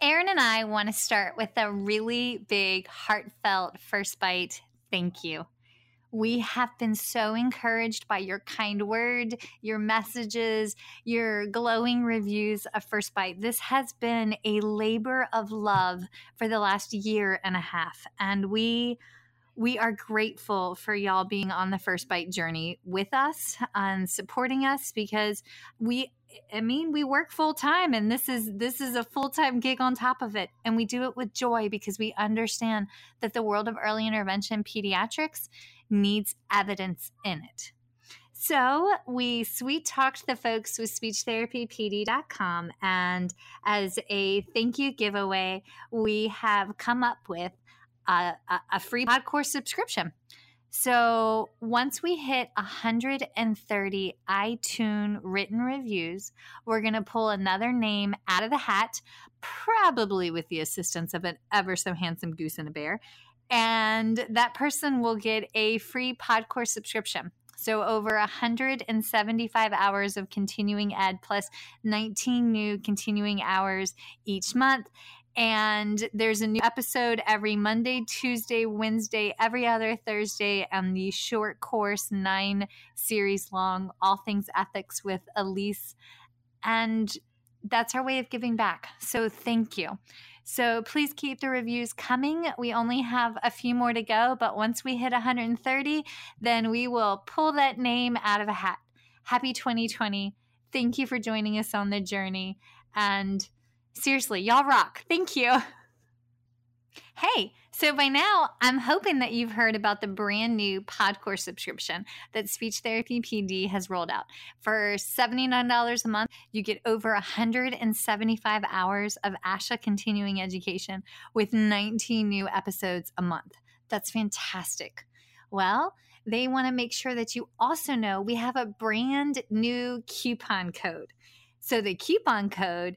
Erin and I want to start with a really big, heartfelt first bite thank you. We have been so encouraged by your kind word, your messages, your glowing reviews of First Bite. This has been a labor of love for the last year and a half. And we we are grateful for y'all being on the First Bite journey with us and supporting us because we I mean, we work full time and this is this is a full-time gig on top of it and we do it with joy because we understand that the world of early intervention pediatrics needs evidence in it. So we sweet talked the folks with speechtherapypd.com and as a thank you giveaway, we have come up with a, a, a free pod course subscription. So once we hit 130 iTunes written reviews, we're going to pull another name out of the hat, probably with the assistance of an ever so handsome goose and a bear. And that person will get a free Podcore subscription. So, over 175 hours of continuing ed plus 19 new continuing hours each month. And there's a new episode every Monday, Tuesday, Wednesday, every other Thursday, and the short course, nine series long, All Things Ethics with Elise. And that's our way of giving back. So thank you. So please keep the reviews coming. We only have a few more to go, but once we hit 130, then we will pull that name out of a hat. Happy 2020. Thank you for joining us on the journey. And Seriously, y'all rock. Thank you. Hey, so by now, I'm hoping that you've heard about the brand new Podcore subscription that Speech Therapy PD has rolled out. For $79 a month, you get over 175 hours of ASHA continuing education with 19 new episodes a month. That's fantastic. Well, they want to make sure that you also know we have a brand new coupon code. So the coupon code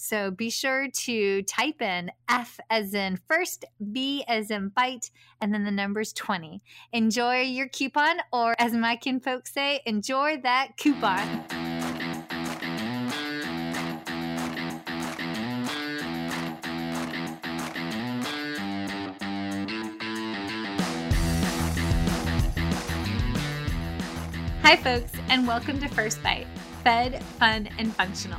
So be sure to type in F as in first, B as in bite, and then the number's 20. Enjoy your coupon, or as my kin folks say, enjoy that coupon. Hi, folks, and welcome to First Bite Fed, Fun, and Functional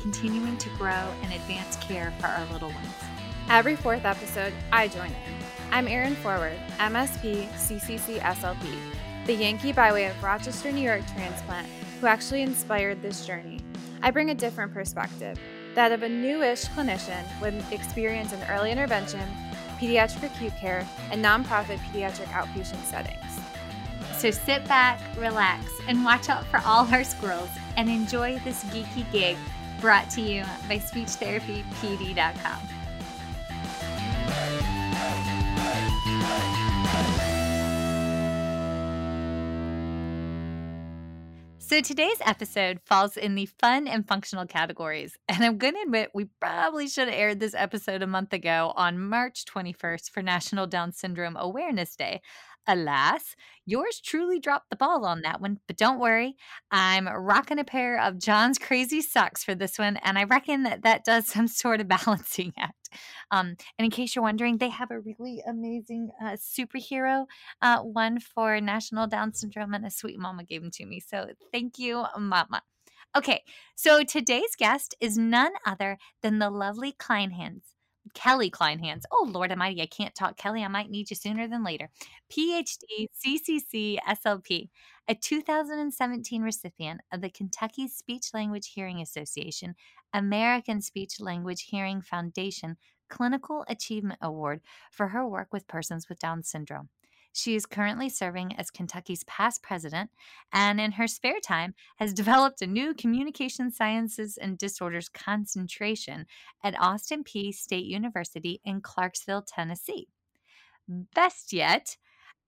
continuing to grow and advance care for our little ones. Every fourth episode, I join in. I'm Erin Forward, MSP CCC SLP, the Yankee by way of Rochester, New York transplant who actually inspired this journey. I bring a different perspective, that of a newish clinician with experience in early intervention, pediatric acute care, and nonprofit pediatric outpatient settings. So sit back, relax, and watch out for all our squirrels and enjoy this geeky gig brought to you by SpeechTherapyPD.com. So today's episode falls in the fun and functional categories. And I'm going to admit we probably should have aired this episode a month ago on March 21st for National Down Syndrome Awareness Day. Alas, yours truly dropped the ball on that one, but don't worry. I'm rocking a pair of John's crazy socks for this one, and I reckon that that does some sort of balancing act. Um, and in case you're wondering, they have a really amazing uh, superhero uh, one for National Down Syndrome, and a sweet mama gave them to me. So thank you, mama. Okay, so today's guest is none other than the lovely Kleinhans. Kelly Kleinhans. Oh, Lord Almighty, I can't talk. Kelly, I might need you sooner than later. PhD, CCC, SLP, a 2017 recipient of the Kentucky Speech Language Hearing Association, American Speech Language Hearing Foundation Clinical Achievement Award for her work with persons with Down syndrome. She is currently serving as Kentucky's past president and in her spare time has developed a new communication sciences and disorders concentration at Austin Peay State University in Clarksville, Tennessee. Best yet,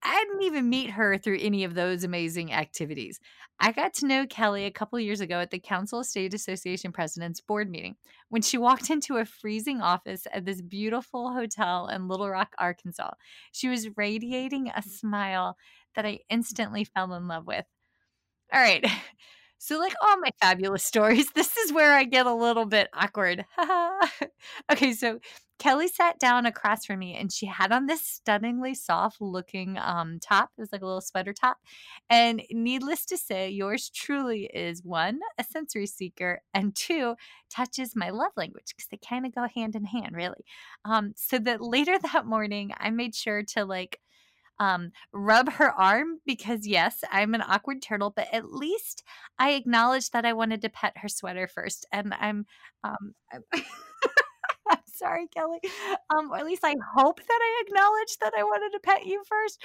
I didn't even meet her through any of those amazing activities. I got to know Kelly a couple years ago at the Council of State Association President's board meeting when she walked into a freezing office at this beautiful hotel in Little Rock, Arkansas. She was radiating a smile that I instantly fell in love with. All right. So, like all my fabulous stories, this is where I get a little bit awkward. okay, so Kelly sat down across from me and she had on this stunningly soft looking um, top. It was like a little sweater top. And needless to say, yours truly is one, a sensory seeker, and two, touches my love language because they kind of go hand in hand, really. Um, so that later that morning, I made sure to like, um, rub her arm because, yes, I'm an awkward turtle, but at least I acknowledged that I wanted to pet her sweater first. And I'm, um, I'm sorry, Kelly. Um, or at least I hope that I acknowledged that I wanted to pet you first.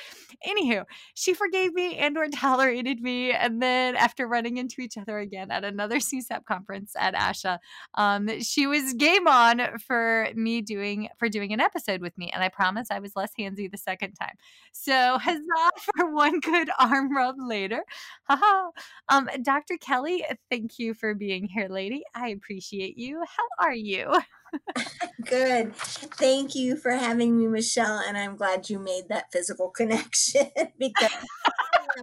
Anywho, she forgave me and or tolerated me. And then after running into each other again at another CSAP conference at ASHA, um, she was game on for me doing for doing an episode with me. And I promise I was less handsy the second time. So huzzah for one good arm rub later. Haha. um, Dr. Kelly, thank you for being here, lady. I appreciate you. How are you? Good. Thank you for having me, Michelle. And I'm glad you made that physical connection because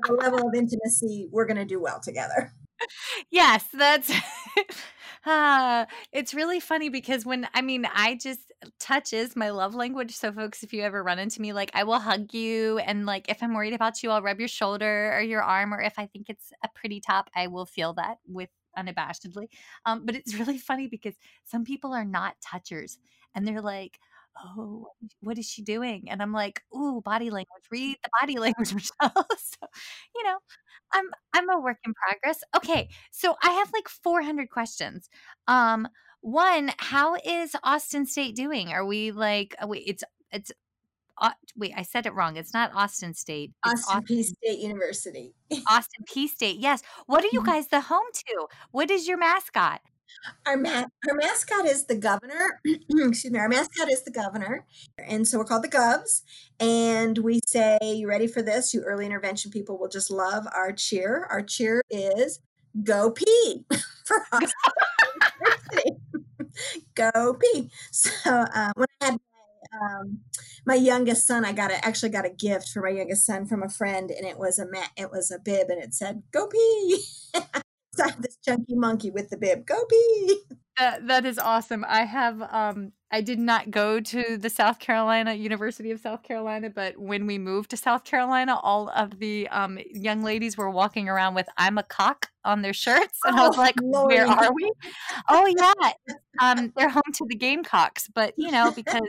a level of intimacy, we're going to do well together. Yes, that's. uh, it's really funny because when I mean, I just touches my love language. So, folks, if you ever run into me, like I will hug you, and like if I'm worried about you, I'll rub your shoulder or your arm, or if I think it's a pretty top, I will feel that with unabashedly. Um, but it's really funny because some people are not touchers and they're like, oh, what is she doing? And I'm like, ooh, body language. Read the body language, Michelle. so, you know, I'm I'm a work in progress. Okay, so I have like 400 questions. Um, one, how is Austin State doing? Are we like, wait, it's it's uh, wait, I said it wrong. It's not Austin State. It's Austin, Austin Peay State University. Austin Peay State. Yes. What are you mm-hmm. guys the home to? What is your mascot? Our, ma- our mascot is the governor. Excuse me. Our mascot is the governor. And so we're called the Govs. And we say, You ready for this? You early intervention people will just love our cheer. Our cheer is Go Pee for Austin Go Pee. So uh, when I had um, my youngest son, I got a, actually got a gift for my youngest son from a friend, and it was a mat, it was a bib, and it said "Go pee." so this chunky monkey with the bib, "Go pee." That, that is awesome. I have um I did not go to the South Carolina University of South Carolina, but when we moved to South Carolina, all of the um, young ladies were walking around with "I'm a cock" on their shirts, and oh, I was like, Lord. "Where are we?" oh yeah, um, they're home to the Gamecocks, but you know because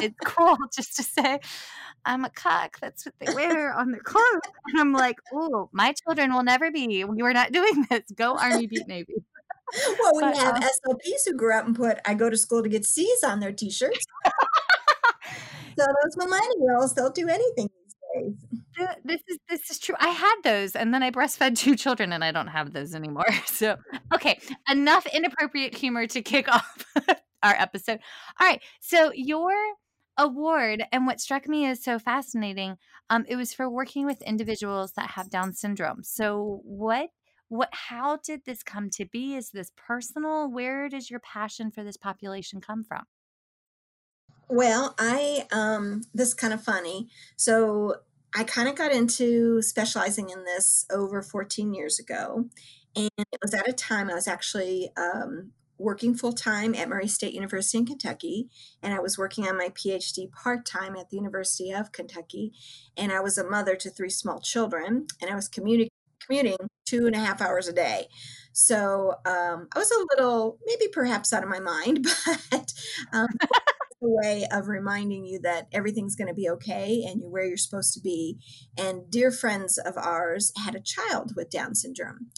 it's cool just to say. I'm a cock. That's what they wear on their clothes. And I'm like, oh, my children will never be. We were not doing this. Go Army, beat Navy well, we but, have um, SLPs who grew up and put "I go to school to get C's" on their T-shirts. so those millennials, they'll do anything these days. This is this is true. I had those, and then I breastfed two children, and I don't have those anymore. So, okay, enough inappropriate humor to kick off our episode. All right, so your award and what struck me as so fascinating, um, it was for working with individuals that have Down syndrome. So, what what how did this come to be? Is this personal? Where does your passion for this population come from? Well i um this is kind of funny. So i kind of got into specializing in this over 14 years ago and it was at a time i was actually um, working full time at Murray State University in Kentucky, and I was working on my PhD part time at the University of Kentucky. And I was a mother to three small children, and I was commuting commuting two and a half hours a day. So um, I was a little, maybe perhaps out of my mind, but um, a way of reminding you that everything's going to be okay and you're where you're supposed to be. And dear friends of ours had a child with Down syndrome.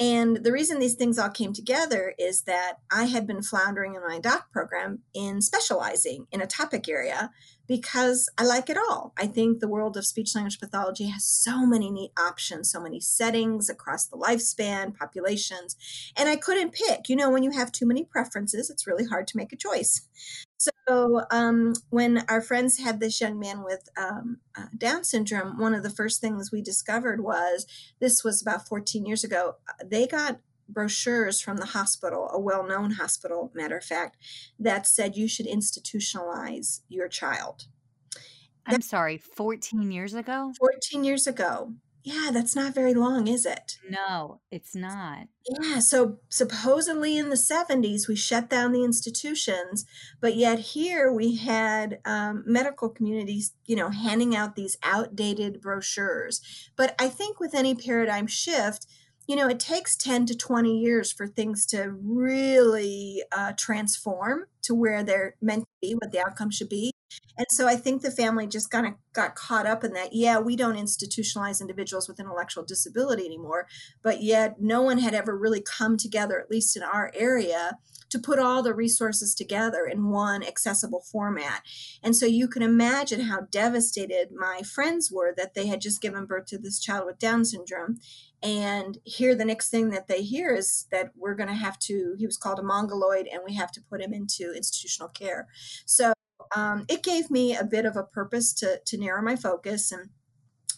And the reason these things all came together is that I had been floundering in my doc program in specializing in a topic area because I like it all. I think the world of speech language pathology has so many neat options, so many settings across the lifespan, populations, and I couldn't pick. You know, when you have too many preferences, it's really hard to make a choice. So, um, when our friends had this young man with um, uh, Down syndrome, one of the first things we discovered was this was about 14 years ago. Uh, they got brochures from the hospital, a well known hospital, matter of fact, that said you should institutionalize your child. I'm sorry, 14 years ago? 14 years ago. Yeah, that's not very long, is it? No, it's not. Yeah, so supposedly in the 70s, we shut down the institutions, but yet here we had um, medical communities, you know, handing out these outdated brochures. But I think with any paradigm shift, you know, it takes 10 to 20 years for things to really uh, transform to where they're meant to be, what the outcome should be. And so I think the family just kind of got caught up in that. Yeah, we don't institutionalize individuals with intellectual disability anymore, but yet no one had ever really come together, at least in our area, to put all the resources together in one accessible format. And so you can imagine how devastated my friends were that they had just given birth to this child with Down syndrome and here the next thing that they hear is that we're going to have to he was called a mongoloid and we have to put him into institutional care so um, it gave me a bit of a purpose to to narrow my focus and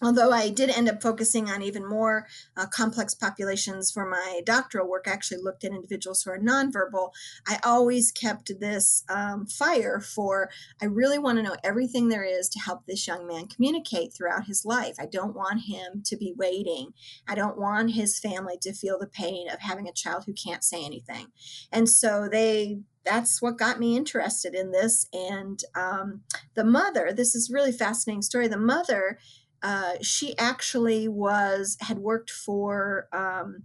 although I did end up focusing on even more uh, complex populations for my doctoral work, I actually looked at individuals who are nonverbal. I always kept this um, fire for I really want to know everything there is to help this young man communicate throughout his life. I don't want him to be waiting. I don't want his family to feel the pain of having a child who can't say anything. And so they that's what got me interested in this. And um, the mother, this is really fascinating story. The mother uh, she actually was had worked for um,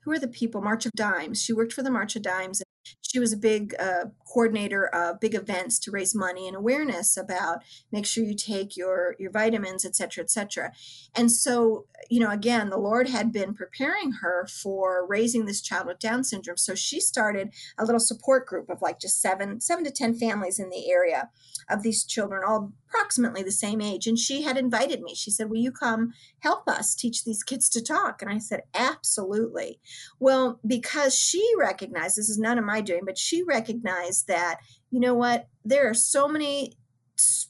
who are the people March of Dimes. She worked for the March of Dimes. She was a big uh, coordinator of big events to raise money and awareness about make sure you take your your vitamins, et cetera, et cetera. And so, you know, again, the Lord had been preparing her for raising this child with Down syndrome. So she started a little support group of like just seven seven to ten families in the area of these children, all approximately the same age. And she had invited me. She said, Will you come help us teach these kids to talk? And I said, Absolutely. Well, because she recognized this is none of my doing, but she recognized that, you know what, there are so many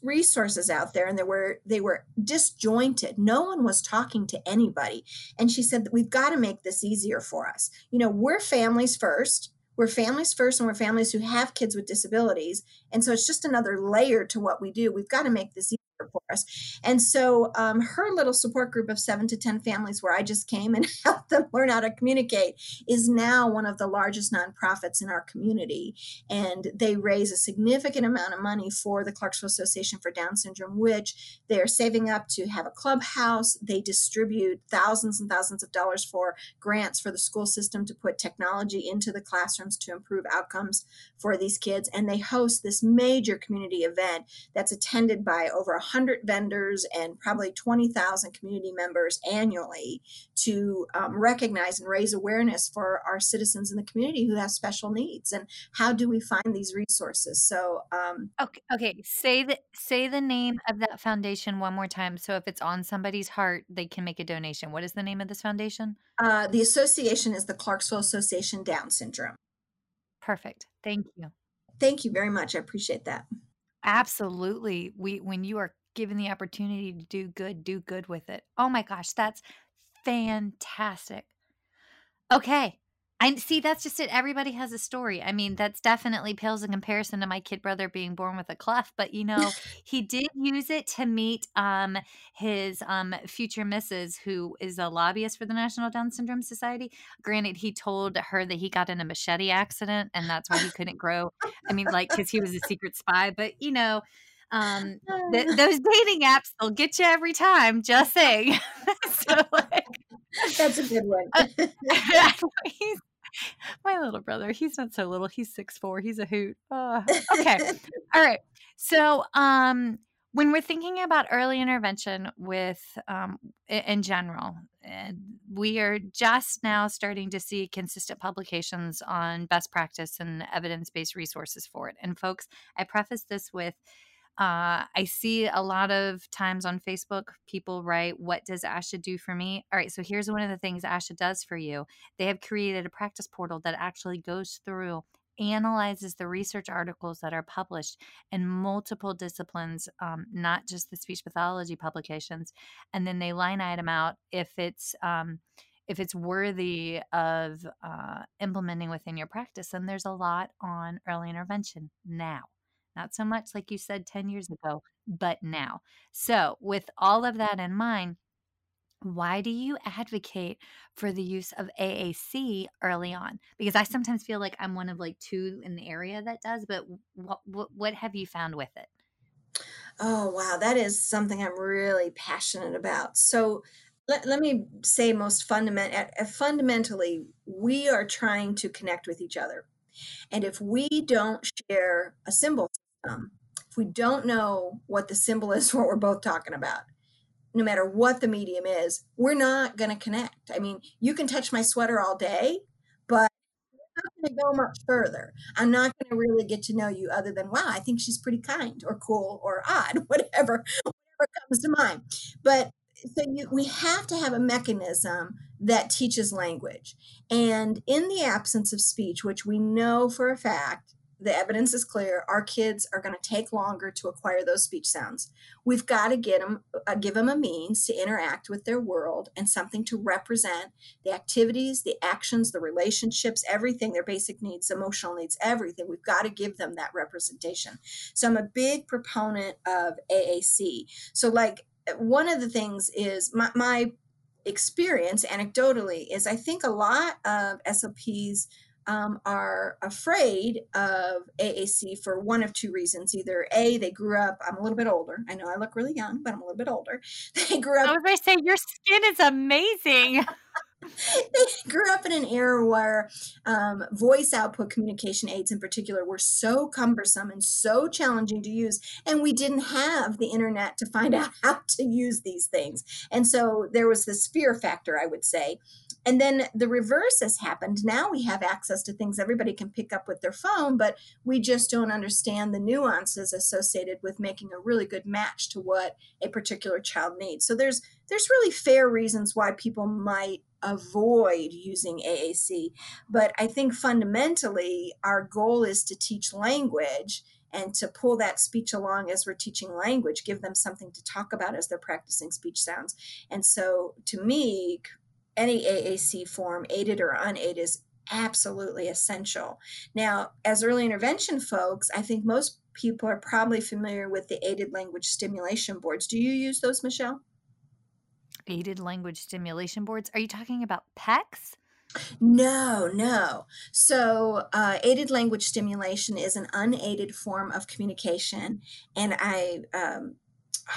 resources out there and they were they were disjointed no one was talking to anybody and she said that we've got to make this easier for us you know we're families first we're families first and we're families who have kids with disabilities. And so it's just another layer to what we do. We've got to make this for us. And so um, her little support group of seven to 10 families, where I just came and helped them learn how to communicate, is now one of the largest nonprofits in our community. And they raise a significant amount of money for the Clarksville Association for Down Syndrome, which they are saving up to have a clubhouse. They distribute thousands and thousands of dollars for grants for the school system to put technology into the classrooms to improve outcomes for these kids. And they host this major community event that's attended by over 100 vendors and probably 20,000 community members annually to um, recognize and raise awareness for our citizens in the community who have special needs. And how do we find these resources? So, um, okay, okay, say the say the name of that foundation one more time. So if it's on somebody's heart, they can make a donation. What is the name of this foundation? Uh, the association is the Clarksville Association Down Syndrome. Perfect. Thank you. Thank you very much. I appreciate that. Absolutely. We when you are given the opportunity to do good, do good with it. Oh my gosh, that's fantastic. Okay. I see that's just it. Everybody has a story. I mean, that's definitely pales in comparison to my kid brother being born with a cleft, but you know, he did use it to meet um his um future missus who is a lobbyist for the National Down Syndrome Society. Granted, he told her that he got in a machete accident and that's why he couldn't grow. I mean, like cuz he was a secret spy, but you know, um th- those dating apps they'll get you every time just saying. So like that's a good one. uh, my little brother he's not so little he's six four he's a hoot. Uh, okay all right. So um when we're thinking about early intervention with um, in general we are just now starting to see consistent publications on best practice and evidence-based resources for it. And folks i preface this with uh, I see a lot of times on Facebook, people write, What does ASHA do for me? All right, so here's one of the things ASHA does for you. They have created a practice portal that actually goes through, analyzes the research articles that are published in multiple disciplines, um, not just the speech pathology publications, and then they line item out if it's. Um, if it's worthy of uh, implementing within your practice, and there's a lot on early intervention now. Not so much like you said 10 years ago, but now. So, with all of that in mind, why do you advocate for the use of AAC early on? Because I sometimes feel like I'm one of like two in the area that does, but what what, what have you found with it? Oh, wow. That is something I'm really passionate about. So, let, let me say most fundament, eh, eh, fundamentally, we are trying to connect with each other. And if we don't share a symbol um, if we don't know what the symbol is what we're both talking about, no matter what the medium is, we're not going to connect. I mean, you can touch my sweater all day, but I'm not going to go much further. I'm not going to really get to know you other than, wow, I think she's pretty kind or cool or odd, whatever, whatever comes to mind. But so you, we have to have a mechanism that teaches language. And in the absence of speech, which we know for a fact the evidence is clear our kids are going to take longer to acquire those speech sounds. We've got to get them uh, give them a means to interact with their world and something to represent the activities the actions the relationships everything their basic needs emotional needs everything. We've got to give them that representation. So i'm a big proponent of aac so like one of the things is my, my experience anecdotally is i think a lot of SLPs um, are afraid of AAC for one of two reasons. Either A, they grew up, I'm a little bit older. I know I look really young, but I'm a little bit older. They grew up. I was going to say, your skin is amazing. they grew up in an era where um, voice output communication aids in particular were so cumbersome and so challenging to use and we didn't have the internet to find out how to use these things and so there was this fear factor i would say and then the reverse has happened. Now we have access to things everybody can pick up with their phone, but we just don't understand the nuances associated with making a really good match to what a particular child needs. So there's there's really fair reasons why people might avoid using AAC, but I think fundamentally our goal is to teach language and to pull that speech along as we're teaching language, give them something to talk about as they're practicing speech sounds. And so to me, any AAC form, aided or unaided, is absolutely essential. Now, as early intervention folks, I think most people are probably familiar with the aided language stimulation boards. Do you use those, Michelle? Aided language stimulation boards? Are you talking about PECS? No, no. So, uh, aided language stimulation is an unaided form of communication, and I um,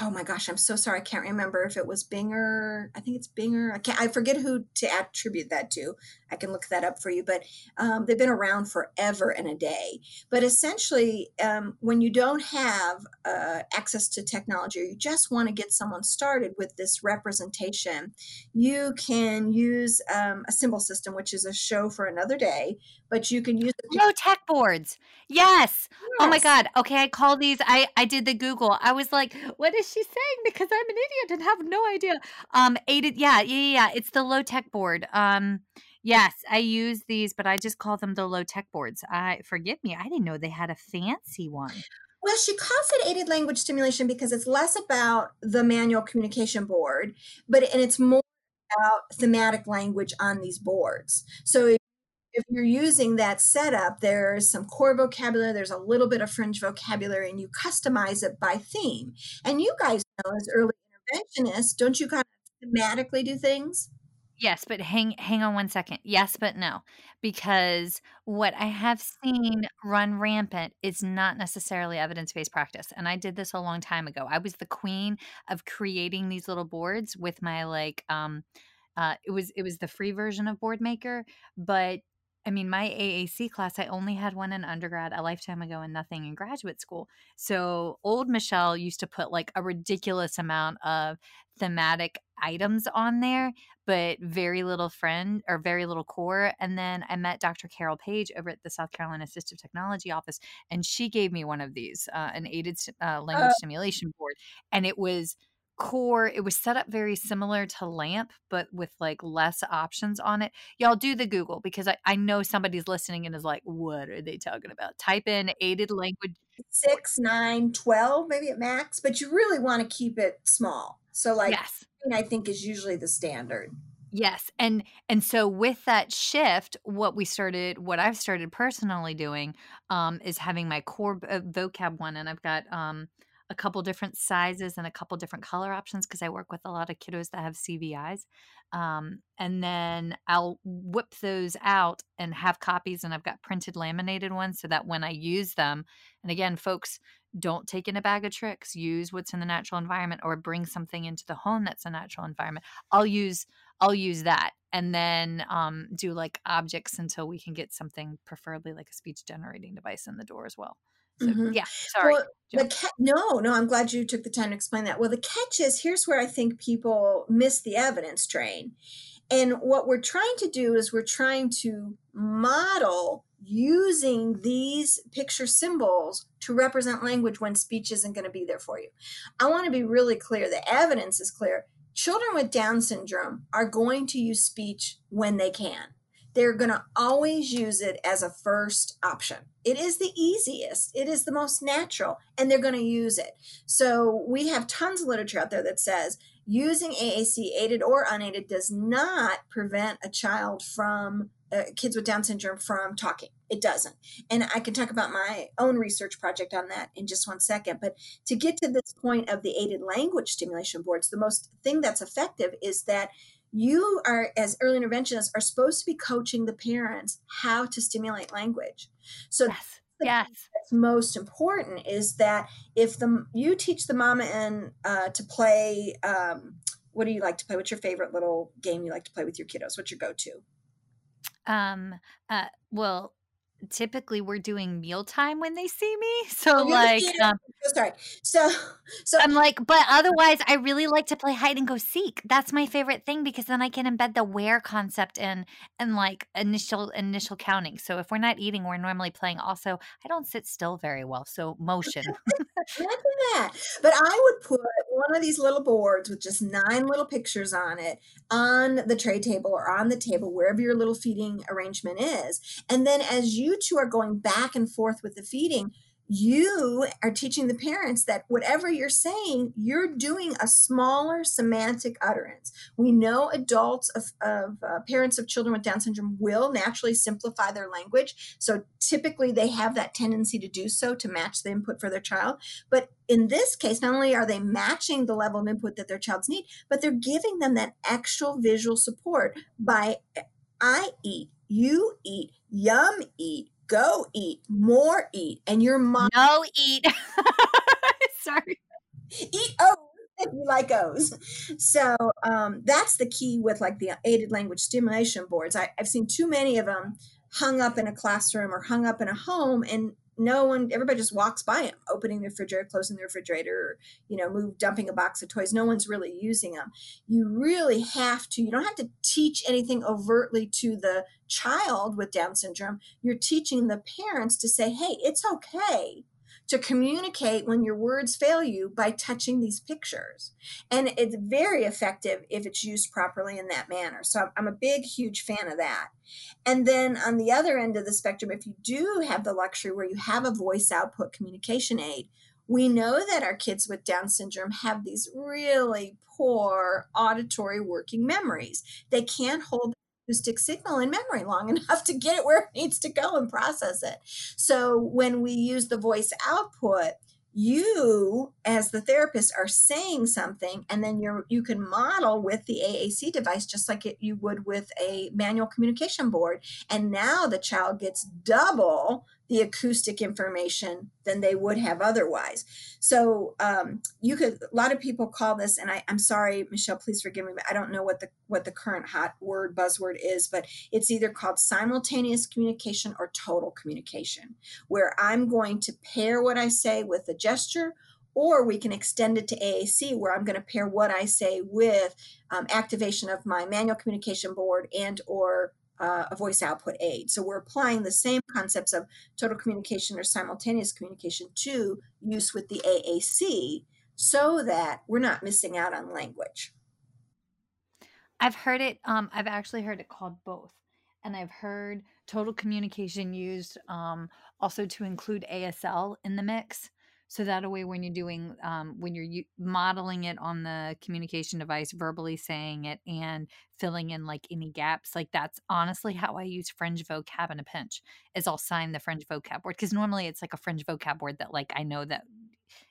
oh my gosh, I'm so sorry. I can't remember if it was Binger. I think it's Binger. I can't, I forget who to attribute that to. I can look that up for you, but um, they've been around forever and a day. But essentially, um, when you don't have uh, access to technology or you just want to get someone started with this representation, you can use um, a symbol system, which is a show for another day, but you can use no tech boards. Yes. yes. Oh my God. Okay. I call these, I, I did the Google. I was like, what is she saying? Because I'm an idiot and have no idea. Um, aided. Yeah. Yeah. Yeah. It's the low tech board. Um, Yes, I use these, but I just call them the low tech boards. I forgive me, I didn't know they had a fancy one. Well, she calls it aided language stimulation because it's less about the manual communication board, but and it's more about thematic language on these boards. So if, you're using that setup, there's some core vocabulary, there's a little bit of fringe vocabulary, and you customize it by theme. And you guys know, as early interventionists, don't you kind of thematically do things? Yes, but hang hang on one second. Yes, but no. Because what I have seen run rampant is not necessarily evidence-based practice. And I did this a long time ago. I was the queen of creating these little boards with my like um uh it was it was the free version of Boardmaker but I mean, my AAC class, I only had one in undergrad a lifetime ago and nothing in graduate school. So old Michelle used to put like a ridiculous amount of thematic items on there, but very little friend or very little core. And then I met Dr. Carol Page over at the South Carolina Assistive Technology Office, and she gave me one of these, uh, an aided uh, language uh, stimulation board. And it was – core it was set up very similar to lamp but with like less options on it. Y'all do the google because I, I know somebody's listening and is like what are they talking about? Type in aided language six nine twelve maybe at max but you really want to keep it small. So like yes. i think is usually the standard. Yes and and so with that shift what we started what i've started personally doing um is having my core uh, vocab one and i've got um a couple different sizes and a couple different color options because I work with a lot of kiddos that have CVIs. Um, and then I'll whip those out and have copies, and I've got printed laminated ones so that when I use them, and again, folks, don't take in a bag of tricks. Use what's in the natural environment, or bring something into the home that's a natural environment. I'll use I'll use that, and then um, do like objects until we can get something, preferably like a speech generating device in the door as well. So, mm-hmm. yeah, sorry. Well, the ca- no, no, I'm glad you took the time to explain that. Well, the catch is here's where I think people miss the evidence train. And what we're trying to do is we're trying to model using these picture symbols to represent language when speech isn't going to be there for you. I want to be really clear. The evidence is clear. Children with Down syndrome are going to use speech when they can they're going to always use it as a first option. It is the easiest, it is the most natural, and they're going to use it. So we have tons of literature out there that says using AAC, aided or unaided, does not prevent a child from uh, kids with Down syndrome from talking. It doesn't. And I can talk about my own research project on that in just one second. But to get to this point of the aided language stimulation boards, the most thing that's effective is that you are as early interventionists are supposed to be coaching the parents how to stimulate language. So yes, yes. that's most important is that if the you teach the mama and uh, to play um, what do you like to play? What's your favorite little game you like to play with your kiddos? What's your go-to? Um uh well typically we're doing mealtime when they see me. So oh, like um, sorry. So so I'm like, but otherwise I really like to play hide and go seek. That's my favorite thing because then I can embed the where concept in and like initial initial counting. So if we're not eating, we're normally playing also. I don't sit still very well. So motion. Imagine that. But I would put one of these little boards with just nine little pictures on it on the tray table or on the table, wherever your little feeding arrangement is. And then as you two are going back and forth with the feeding, you are teaching the parents that whatever you're saying, you're doing a smaller semantic utterance. We know adults of, of uh, parents of children with Down syndrome will naturally simplify their language. So typically they have that tendency to do so to match the input for their child. But in this case, not only are they matching the level of input that their child's need, but they're giving them that actual visual support by I eat, you eat, yum eat, go eat, more eat, and your mom. No eat. Sorry. Eat O's if you like O's. So um, that's the key with like the aided language stimulation boards. I, I've seen too many of them hung up in a classroom or hung up in a home and no one everybody just walks by them opening the refrigerator closing the refrigerator or, you know move dumping a box of toys. No one's really using them you really have to you don't have to teach anything overtly to the child with down syndrome. You're teaching the parents to say hey it's okay to communicate when your words fail you by touching these pictures. And it's very effective if it's used properly in that manner. So I'm a big, huge fan of that. And then on the other end of the spectrum, if you do have the luxury where you have a voice output communication aid, we know that our kids with Down syndrome have these really poor auditory working memories. They can't hold acoustic signal in memory long enough to get it where it needs to go and process it. So when we use the voice output, you as the therapist are saying something and then you're you can model with the AAC device just like it, you would with a manual communication board and now the child gets double the acoustic information than they would have otherwise. So um, you could a lot of people call this, and I, I'm sorry, Michelle, please forgive me, but I don't know what the what the current hot word buzzword is, but it's either called simultaneous communication or total communication, where I'm going to pair what I say with a gesture or we can extend it to AAC where I'm going to pair what I say with um, activation of my manual communication board and or uh, a voice output aid. So we're applying the same concepts of total communication or simultaneous communication to use with the AAC so that we're not missing out on language. I've heard it, um, I've actually heard it called both. And I've heard total communication used um, also to include ASL in the mix so that way when you're doing um, when you're u- modeling it on the communication device verbally saying it and filling in like any gaps like that's honestly how i use fringe vocab in a pinch is i'll sign the fringe vocab board because normally it's like a fringe vocab board that like i know that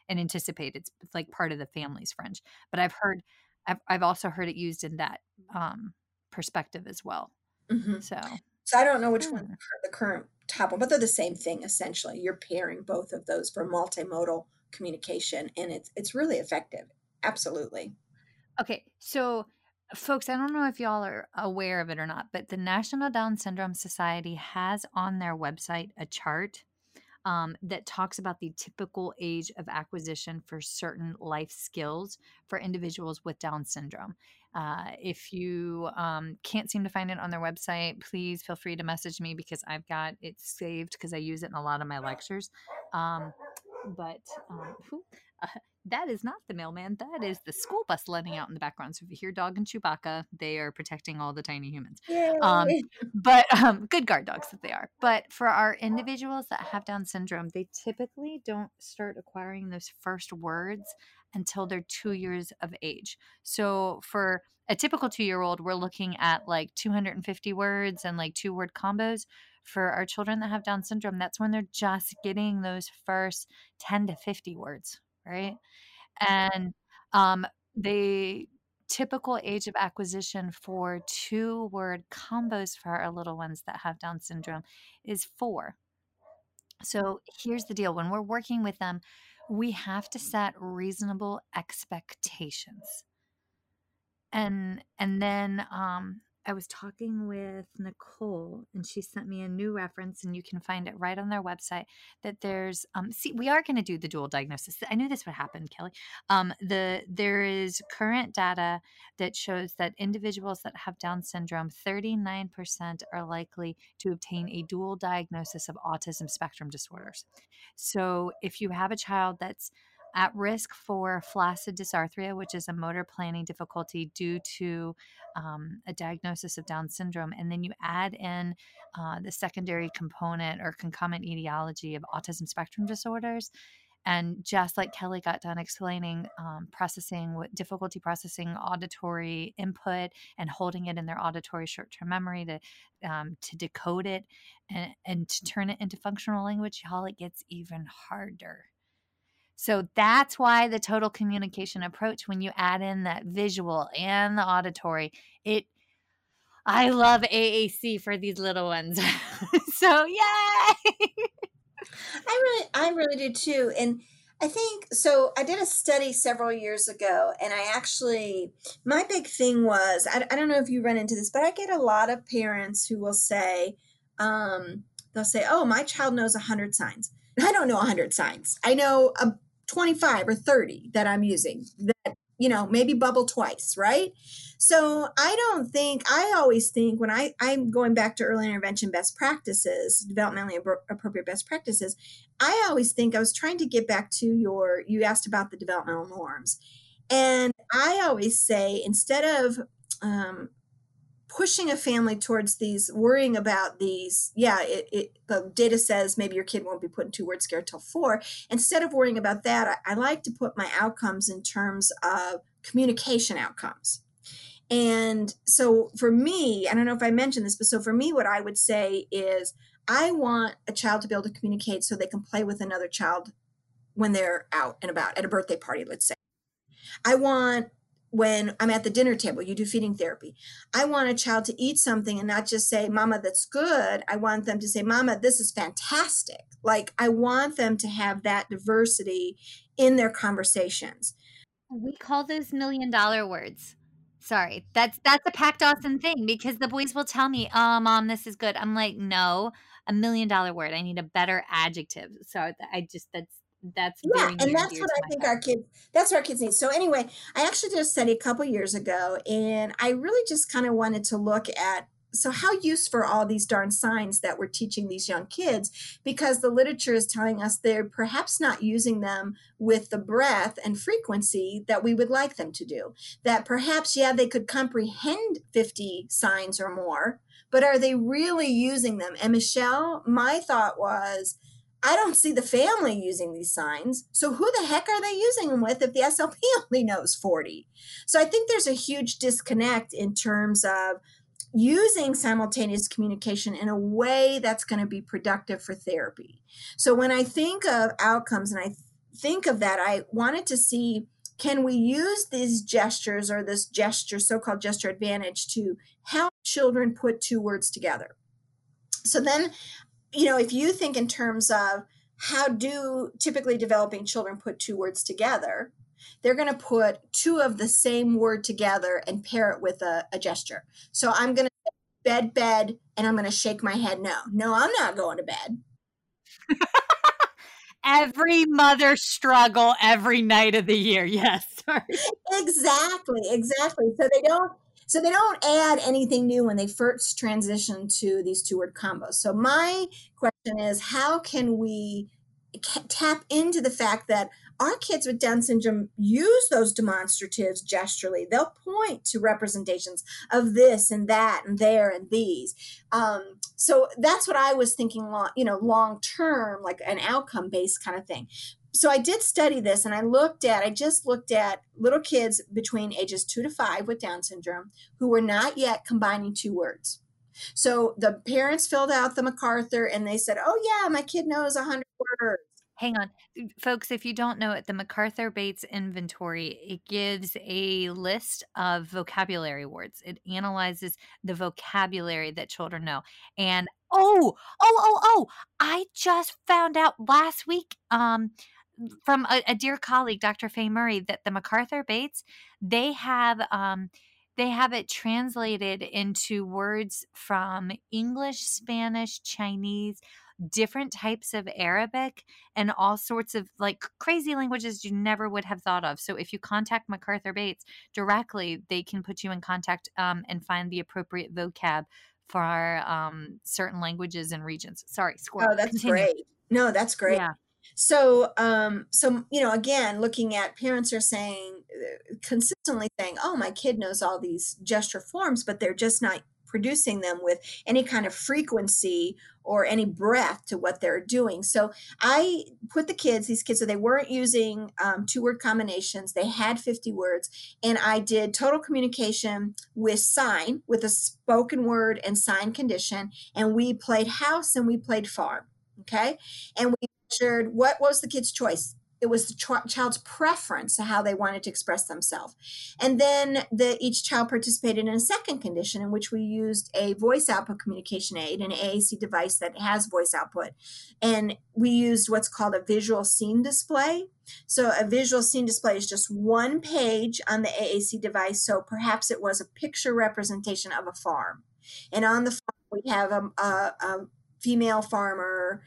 and anticipate it's like part of the family's fringe but i've heard i've, I've also heard it used in that um, perspective as well mm-hmm. so so i don't know which one the current top one, but they're the same thing essentially. You're pairing both of those for multimodal communication, and it's it's really effective. Absolutely. Okay, so folks, I don't know if y'all are aware of it or not, but the National Down Syndrome Society has on their website a chart um, that talks about the typical age of acquisition for certain life skills for individuals with Down syndrome. Uh, if you um, can't seem to find it on their website, please feel free to message me because I've got it saved because I use it in a lot of my lectures. Um, but um, uh, that is not the mailman. That is the school bus letting out in the background. So if you hear dog and Chewbacca, they are protecting all the tiny humans. Um, but um, good guard dogs that they are. But for our individuals that have Down syndrome, they typically don't start acquiring those first words until they're two years of age. So for a typical two year old, we're looking at like 250 words and like two word combos. For our children that have Down syndrome, that's when they're just getting those first 10 to 50 words, right? And um, the typical age of acquisition for two word combos for our little ones that have Down syndrome is four. So here's the deal when we're working with them, we have to set reasonable expectations. And and then um I was talking with Nicole and she sent me a new reference and you can find it right on their website that there's um see we are going to do the dual diagnosis. I knew this would happen, Kelly. Um the there is current data that shows that individuals that have down syndrome 39% are likely to obtain a dual diagnosis of autism spectrum disorders. So if you have a child that's at risk for flaccid dysarthria, which is a motor planning difficulty due to um, a diagnosis of Down syndrome. And then you add in uh, the secondary component or concomitant etiology of autism spectrum disorders. And just like Kelly got done explaining, um, processing difficulty processing auditory input and holding it in their auditory short-term memory to um, to decode it and, and to turn it into functional language, y'all, it gets even harder. So that's why the total communication approach, when you add in that visual and the auditory, it I love AAC for these little ones. so yay! I really I really do too. And I think so. I did a study several years ago, and I actually, my big thing was I, I don't know if you run into this, but I get a lot of parents who will say, um, they'll say, Oh, my child knows a 100 signs. I don't know 100 signs. I know a 25 or 30 that I'm using that, you know, maybe bubble twice, right? So I don't think, I always think when I, I'm going back to early intervention best practices, developmentally appropriate best practices, I always think I was trying to get back to your, you asked about the developmental norms. And I always say, instead of um, pushing a family towards these, worrying about these, yeah, it, it, the data says maybe your kid won't be put into word scare till four. Instead of worrying about that, I, I like to put my outcomes in terms of communication outcomes. And so for me, I don't know if I mentioned this, but so for me, what I would say is I want a child to be able to communicate so they can play with another child when they're out and about at a birthday party, let's say. I want when I'm at the dinner table, you do feeding therapy. I want a child to eat something and not just say, Mama, that's good. I want them to say, Mama, this is fantastic. Like, I want them to have that diversity in their conversations. We call those million dollar words. Sorry, that's that's a Pack Dawson thing because the boys will tell me, "Oh, mom, this is good." I'm like, "No, a million dollar word. I need a better adjective." So I just that's that's yeah, and that's what I think heart. our kids. That's what our kids need. So anyway, I actually did a study a couple years ago, and I really just kind of wanted to look at so how useful are all these darn signs that we're teaching these young kids because the literature is telling us they're perhaps not using them with the breadth and frequency that we would like them to do that perhaps yeah they could comprehend 50 signs or more but are they really using them and michelle my thought was I don't see the family using these signs. So who the heck are they using them with if the SLP only knows 40? So I think there's a huge disconnect in terms of using simultaneous communication in a way that's going to be productive for therapy. So when I think of outcomes and I think of that, I wanted to see can we use these gestures or this gesture, so called gesture advantage, to help children put two words together? So then you know, if you think in terms of how do typically developing children put two words together, they're going to put two of the same word together and pair it with a, a gesture. So I'm going to bed, bed, and I'm going to shake my head no. No, I'm not going to bed. every mother struggle every night of the year. Yes. Sorry. Exactly. Exactly. So they don't so they don't add anything new when they first transition to these two word combos. So my question is how can we tap into the fact that our kids with Down syndrome use those demonstratives gesturally. They'll point to representations of this and that and there and these. Um, so that's what I was thinking, long, you know, long term, like an outcome based kind of thing so I did study this and I looked at, I just looked at little kids between ages two to five with Down syndrome who were not yet combining two words. So the parents filled out the MacArthur and they said, oh, yeah, my kid knows 100 words. Hang on. Folks, if you don't know it, the MacArthur Bates inventory, it gives a list of vocabulary words. It analyzes the vocabulary that children know. And oh, oh, oh, oh, I just found out last week um from a, a, dear colleague, Dr. Faye Murray, that the MacArthur Bates, they have um, they have it translated into words from English, Spanish, Chinese, different types of Arabic, and all sorts of like crazy languages you never would have thought of. So if you contact MacArthur Bates directly, they can put you in contact um, and find the appropriate vocab for um, certain languages and regions. Sorry, squirrel. Oh, that's Continue. great. No, that's great. Yeah. So, um, so you know, again, looking at parents are saying uh, consistently saying, "Oh, my kid knows all these gesture forms, but they're just not producing them with any kind of frequency or any breath to what they're doing. So I put the kids, these kids, so they weren't using um, two word combinations. They had 50 words. And I did total communication with sign, with a spoken word and sign condition. And we played house and we played farm. Okay. And we what was the kid's choice it was the ch- child's preference to how they wanted to express themselves. And then the, each child participated in a second condition in which we used a voice output communication aid, an AAC device that has voice output. And we used what's called a visual scene display. So a visual scene display is just one page on the AAC device. So perhaps it was a picture representation of a farm. And on the farm, we have um, a, a, a female farmer,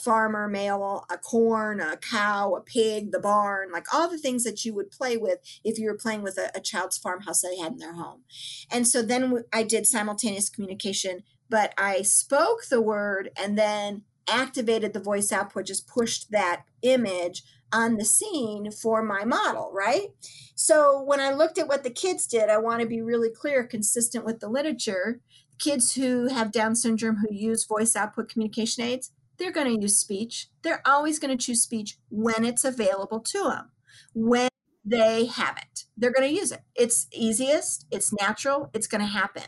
farmer, male, a corn, a cow, a pig, the barn, like all the things that you would play with if you were playing with a, a child's farmhouse that they had in their home. And so then I did simultaneous communication, but I spoke the word and then activated the voice output, just pushed that image on the scene for my model, right? So when I looked at what the kids did, I want to be really clear, consistent with the literature kids who have Down syndrome who use voice output communication aids, they're going to use speech. They're always going to choose speech when it's available to them, when they have it. They're going to use it. It's easiest, it's natural, it's going to happen.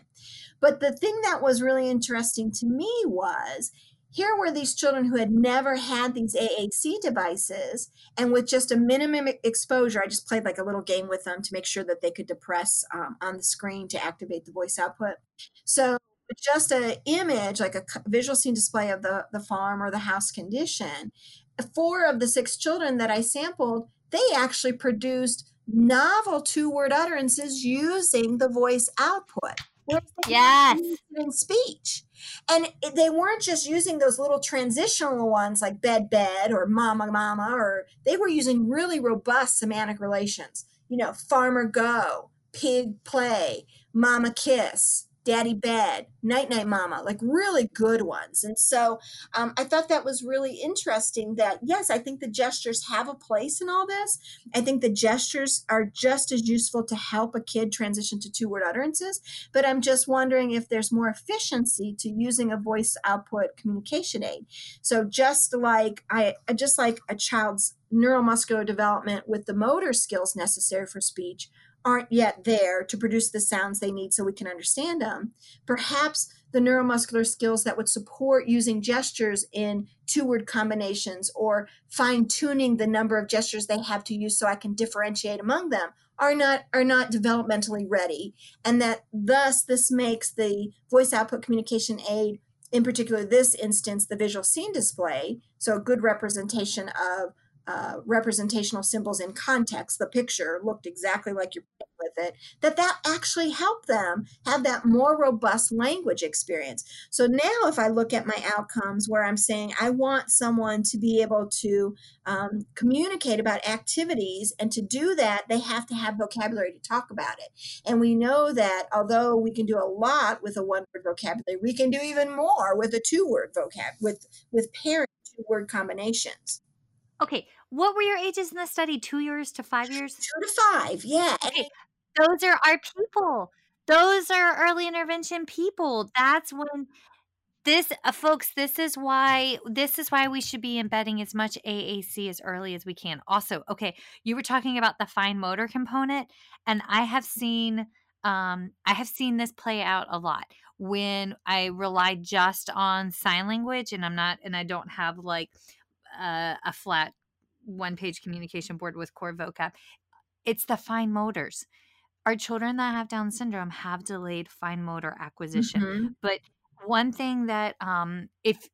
But the thing that was really interesting to me was here were these children who had never had these AAC devices, and with just a minimum exposure, I just played like a little game with them to make sure that they could depress um, on the screen to activate the voice output. So just an image, like a visual scene display of the, the farm or the house condition, four of the six children that I sampled, they actually produced novel two word utterances using the voice output. Yes. In speech. And they weren't just using those little transitional ones like bed, bed, or mama, mama, or they were using really robust semantic relations. You know, farmer go, pig play, mama kiss, daddy bed night night mama like really good ones. And so um, i thought that was really interesting that yes i think the gestures have a place in all this. I think the gestures are just as useful to help a kid transition to two word utterances but i'm just wondering if there's more efficiency to using a voice output communication aid. So just like i just like a child's neuromuscular development with the motor skills necessary for speech aren't yet there to produce the sounds they need so we can understand them. Perhaps the neuromuscular skills that would support using gestures in two word combinations or fine tuning the number of gestures they have to use so I can differentiate among them are not are not developmentally ready and that thus this makes the voice output communication aid in particular this instance the visual scene display so a good representation of uh, representational symbols in context, the picture looked exactly like you're with it, that that actually helped them have that more robust language experience. So now if I look at my outcomes where I'm saying I want someone to be able to um, communicate about activities and to do that, they have to have vocabulary to talk about it. And we know that although we can do a lot with a one word vocabulary, we can do even more with a two word vocab, with, with pairing two word combinations. Okay, what were your ages in the study? Two years to five years? Two to five, yeah. Okay, those are our people. Those are early intervention people. That's when this uh, folks this is why this is why we should be embedding as much AAC as early as we can. Also, okay, you were talking about the fine motor component and I have seen um I have seen this play out a lot when I rely just on sign language and I'm not and I don't have like uh, a flat one page communication board with core vocab. It's the fine motors. Our children that have Down syndrome have delayed fine motor acquisition. Mm-hmm. But one thing that, um, if,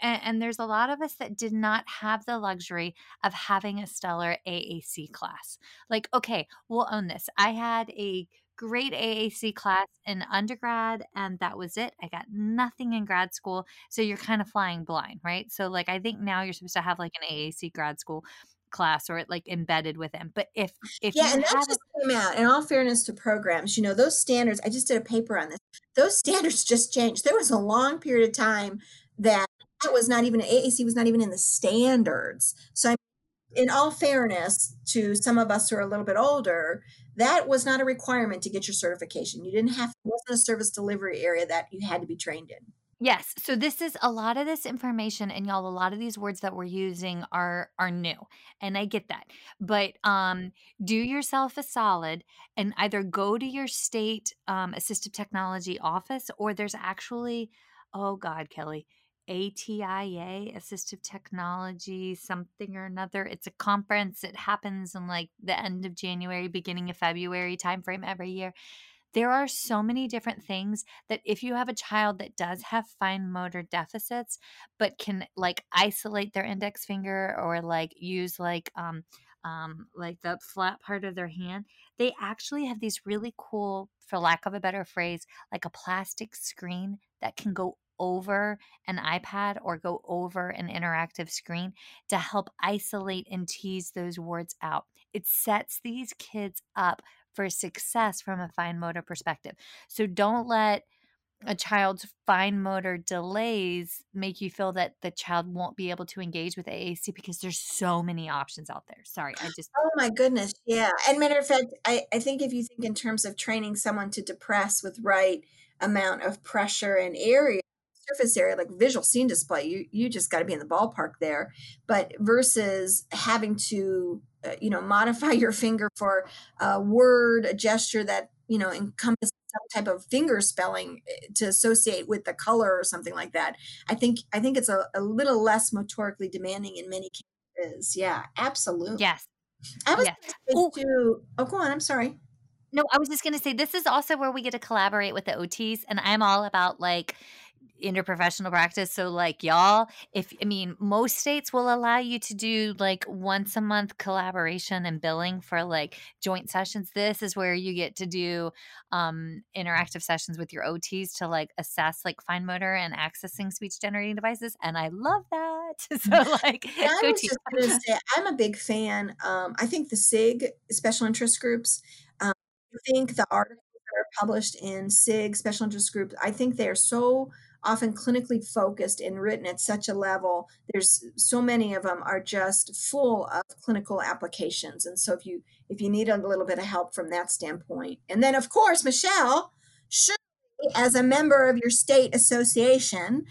and, and there's a lot of us that did not have the luxury of having a stellar AAC class. Like, okay, we'll own this. I had a great AAC class in undergrad, and that was it. I got nothing in grad school. So you're kind of flying blind, right? So, like, I think now you're supposed to have like an AAC grad school class or like embedded within. But if if yeah, and that just came out. In all fairness to programs, you know those standards. I just did a paper on this. Those standards just changed. There was a long period of time that that was not even AAC was not even in the standards. So, in all fairness to some of us who are a little bit older, that was not a requirement to get your certification. You didn't have, it wasn't a service delivery area that you had to be trained in. Yes. So this is a lot of this information and y'all a lot of these words that we're using are are new. And I get that. But um do yourself a solid and either go to your state um assistive technology office or there's actually oh god, Kelly, ATIA, Assistive Technology, something or another. It's a conference. It happens in like the end of January, beginning of February timeframe every year. There are so many different things that if you have a child that does have fine motor deficits, but can like isolate their index finger or like use like um um like the flat part of their hand, they actually have these really cool, for lack of a better phrase, like a plastic screen that can go over an iPad or go over an interactive screen to help isolate and tease those words out. It sets these kids up for success from a fine motor perspective. So don't let a child's fine motor delays make you feel that the child won't be able to engage with AAC because there's so many options out there. Sorry, I just. Oh my goodness. Yeah. And matter of fact, I, I think if you think in terms of training someone to depress with right amount of pressure and area, surface area like visual scene display you you just got to be in the ballpark there. But versus having to uh, you know modify your finger for a word a gesture that you know encompasses some type of finger spelling eh, to associate with the color or something like that i think i think it's a, a little less motorically demanding in many cases. Yeah absolutely yes. I was yes. to oh go on i'm sorry. No, I was just going to say this is also where we get to collaborate with the OTs, and I'm all about like interprofessional practice. So, like, y'all, if I mean, most states will allow you to do like once a month collaboration and billing for like joint sessions. This is where you get to do um, interactive sessions with your OTs to like assess like fine motor and accessing speech generating devices. And I love that. so, like, I was just going to say, I'm a big fan. Um, I think the SIG special interest groups. Um, I think the articles that are published in SIG special interest groups. I think they are so often clinically focused and written at such a level there's so many of them are just full of clinical applications. And so if you if you need a little bit of help from that standpoint. And then of course michelle should as a member of your state association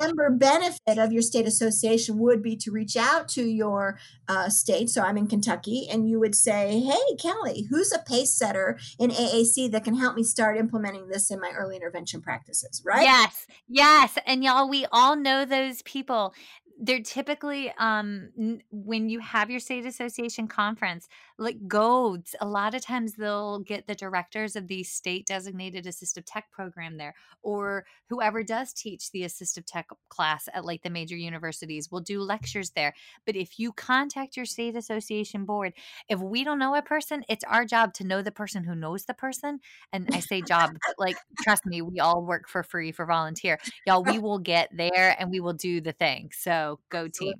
member benefit of your state association would be to reach out to your uh, state. So I'm in Kentucky, and you would say, Hey, Kelly, who's a pace setter in AAC that can help me start implementing this in my early intervention practices, right? Yes, yes. And y'all, we all know those people they're typically um when you have your state association conference like go a lot of times they'll get the directors of the state designated assistive tech program there or whoever does teach the assistive tech class at like the major universities will do lectures there. But if you contact your state association board if we don't know a person it's our job to know the person who knows the person. And i say job but like trust me we all work for free for volunteer. Y'all we will get there and we will do the thing. So go team.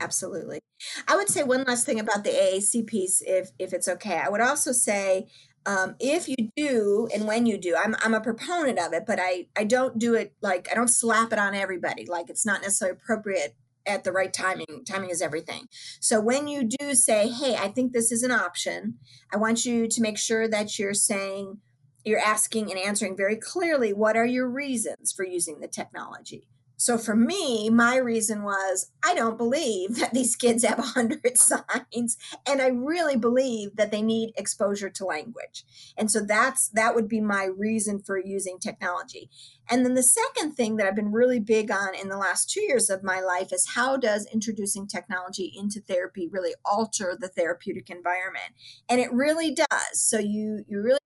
Absolutely. I would say one last thing about the AAC piece, if if it's okay. I would also say um, if you do and when you do, I'm I'm a proponent of it, but I I don't do it like I don't slap it on everybody. Like it's not necessarily appropriate at the right timing. Timing is everything. So when you do say, "Hey, I think this is an option," I want you to make sure that you're saying you're asking and answering very clearly what are your reasons for using the technology so for me, my reason was I don't believe that these kids have 100 signs and I really believe that they need exposure to language. And so that's that would be my reason for using technology. And then the second thing that I've been really big on in the last 2 years of my life is how does introducing technology into therapy really alter the therapeutic environment? And it really does. So you you really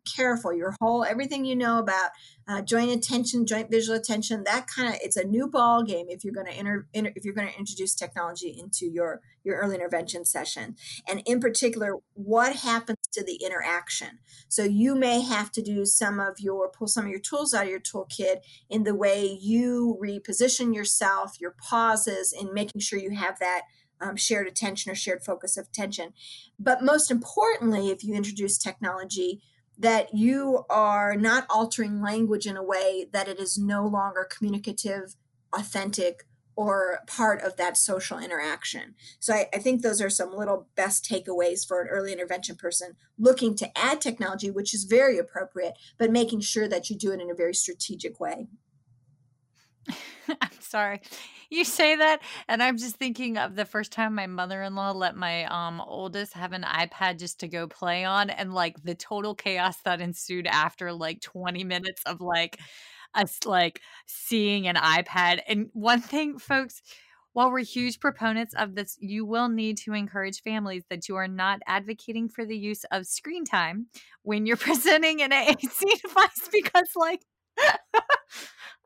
careful. Your whole everything you know about uh, joint attention joint visual attention that kind of it's a new ball game if you're going to enter, if you're going to introduce technology into your your early intervention session. And in particular what happens to the interaction? So you may have to do some of your pull some of your tools out of your toolkit in the way you reposition yourself your pauses in making sure you have that um, shared attention or shared focus of attention. But most importantly if you introduce technology that you are not altering language in a way that it is no longer communicative, authentic, or part of that social interaction. So I, I, think those are some little best takeaways for an early intervention person looking to add technology, which is very appropriate, but making sure that you do it in a very strategic way. I'm sorry. You say that, and I'm just thinking of the first time my mother-in-law let my um oldest have an iPad just to go play on, and like the total chaos that ensued after like 20 minutes of like us like seeing an iPad. And one thing, folks, while we're huge proponents of this, you will need to encourage families that you are not advocating for the use of screen time when you're presenting an AAC device because, like,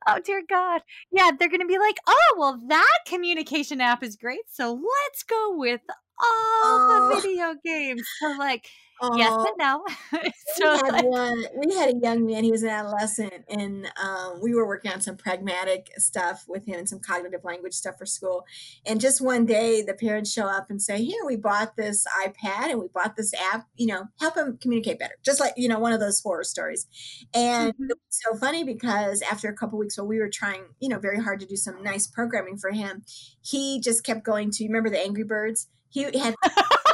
oh dear God. Yeah, they're going to be like, oh, well, that communication app is great. So let's go with all oh. the video games. So, like, Yes and no. so we had one. We had a young man. He was an adolescent, and um, we were working on some pragmatic stuff with him and some cognitive language stuff for school. And just one day, the parents show up and say, "Here, we bought this iPad and we bought this app. You know, help him communicate better." Just like you know, one of those horror stories. And mm-hmm. it was so funny because after a couple weeks, while we were trying, you know, very hard to do some nice programming for him, he just kept going to. Remember the Angry Birds? He had.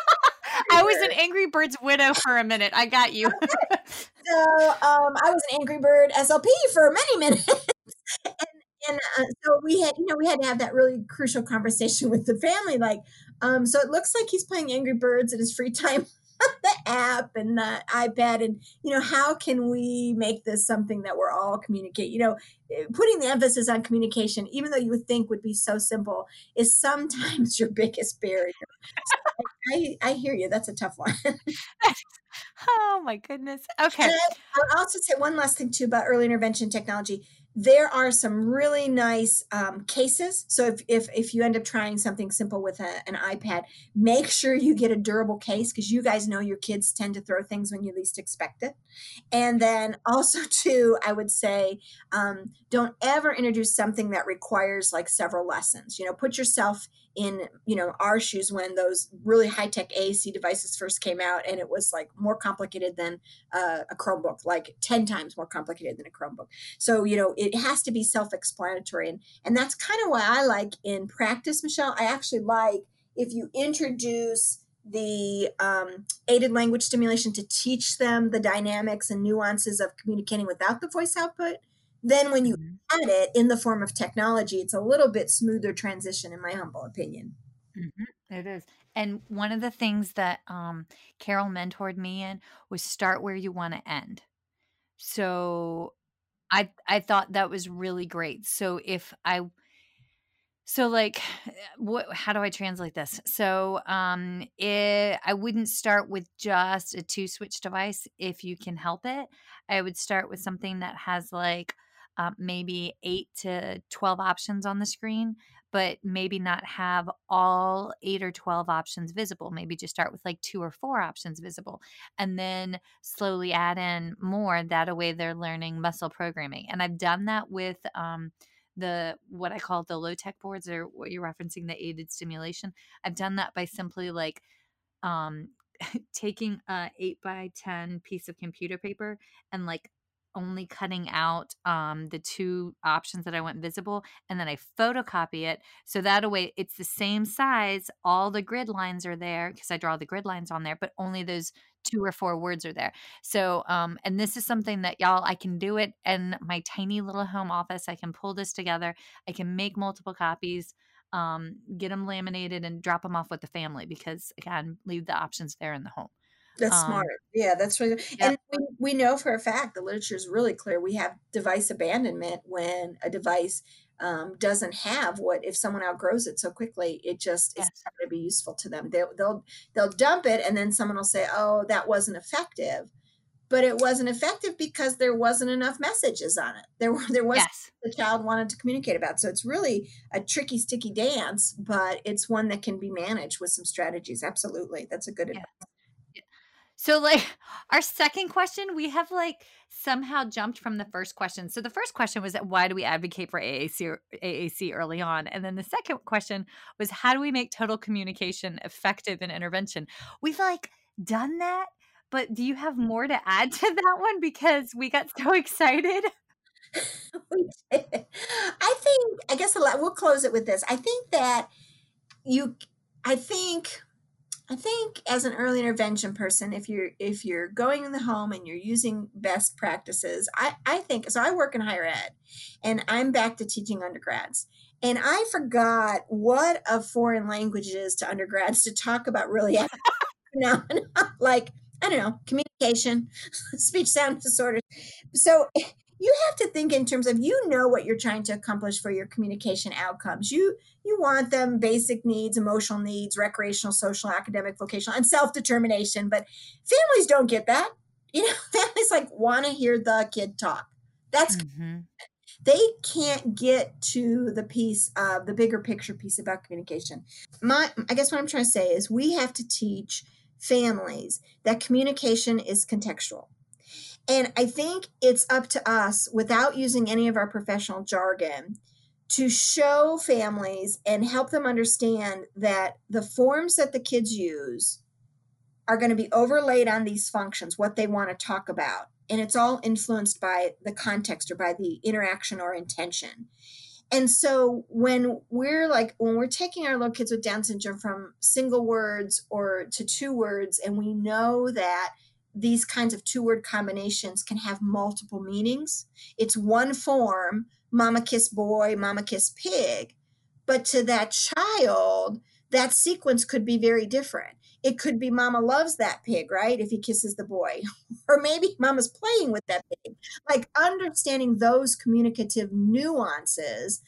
I was an Angry Birds widow for a minute. I got you. so um, I was an Angry Bird SLP for many minutes. and, and uh, so we had, you know, we had to have that really crucial conversation with the family. Like, um, so it looks like he's playing Angry Birds in his free time the app and the iPad and you know how can we make this something that we're all communicate you know eh, putting the emphasis on communication even though you would think would be so simple is sometimes your biggest barrier I, I hear you that's a tough one oh my goodness okay i'll also say one last thing too about early intervention technology there are some really nice um, cases. So if, if if you end up trying something simple with a, an iPad, make sure you get a durable case because you guys know your kids tend to throw things when you least expect it. And then also too, I would say um, don't ever introduce something that requires like several lessons. You know, put yourself in you know our shoes when those really high tech AAC devices first came out, and it was like more complicated than uh, a Chromebook, like ten times more complicated than a Chromebook. So you know it has to be self explanatory, and and that's kind of why I like in practice, Michelle. I actually like if you introduce the um, aided language stimulation to teach them the dynamics and nuances of communicating without the voice output then when you mm-hmm. add it in the form of technology, it's a little bit smoother transition, in my humble opinion. Mm-hmm. It is. And one of the things that um, Carol mentored me in was start where you want to end. So I I thought that was really great. So if I so like what how do I translate this? So um it, I wouldn't start with just a two switch device if you can help it. I would start with something that has like um, maybe eight to 12 options on the screen, but maybe not have all eight or 12 options visible. Maybe just start with like two or four options visible and then slowly add in more. That way they're learning muscle programming. And I've done that with, um, the what I call the low tech boards or what you're referencing the aided stimulation. I've done that by simply like um taking a 8 by 10 piece of computer paper and like only cutting out um, the two options that I want visible, and then I photocopy it so that way it's the same size. All the grid lines are there because I draw the grid lines on there, but only those two or four words are there. So, um, and this is something that y'all I can do it in my tiny little home office. I can pull this together. I can make multiple copies. Um, get them laminated and drop them off with the family because again, leave the options there in the home. That's um, smart. Yeah, that's really yeah. and we, we know for a fact the literature is really clear. We have device abandonment when a device um, doesn't have what if someone outgrows it so quickly, it just yes. is not going to be useful to them. They'll they'll they'll dump it, and then someone will say, "Oh, that wasn't effective." But it wasn't effective because there wasn't enough messages on it. There were there was yes. the child wanted to communicate about. So it's really a tricky, sticky dance, but it's one that can be managed with some strategies. Absolutely, that's a good advice. So, like, our second question, we have like somehow jumped from the first question. So, the first question was that why do we advocate for AAC AAC early on? And then the second question was how do we make total communication effective in intervention? We've like done that, but do you have more to add to that one because we got so excited? I think, I guess a lot, we'll close it with this. I think that you, I think I think as an early intervention person, if you're if you're going in the home and you're using best practices, I, I think so. I work in higher ed, and I'm back to teaching undergrads. And I forgot what a foreign language is to undergrads to talk about really like I don't know communication, speech sound disorders. So you have to think in terms of you know what you're trying to accomplish for your communication outcomes. You you want them basic needs, emotional needs, recreational, social, academic, vocational, and self-determination. But families don't get that. You know, families like want to hear the kid talk. That's mm-hmm. they can't get to the piece of the bigger picture piece about communication. My I guess what I'm trying to say is we have to teach families that communication is contextual and I think it's up to us, without using any of our professional jargon, to show families and help them understand that the forms that the kids use are going to be overlaid on these functions, what they want to talk about. And it's all influenced by the context or by the interaction or intention. And so when we're like, when we're taking our little kids with Down syndrome from single words or to two words, and we know that these kinds of two word combinations can have multiple meanings. It's one form, mama kiss boy, mama kiss pig. But to that child, that sequence could be very different. It could be mama loves that pig, right? If he kisses the boy. or maybe mama's playing with that pig. Like understanding those communicative nuances,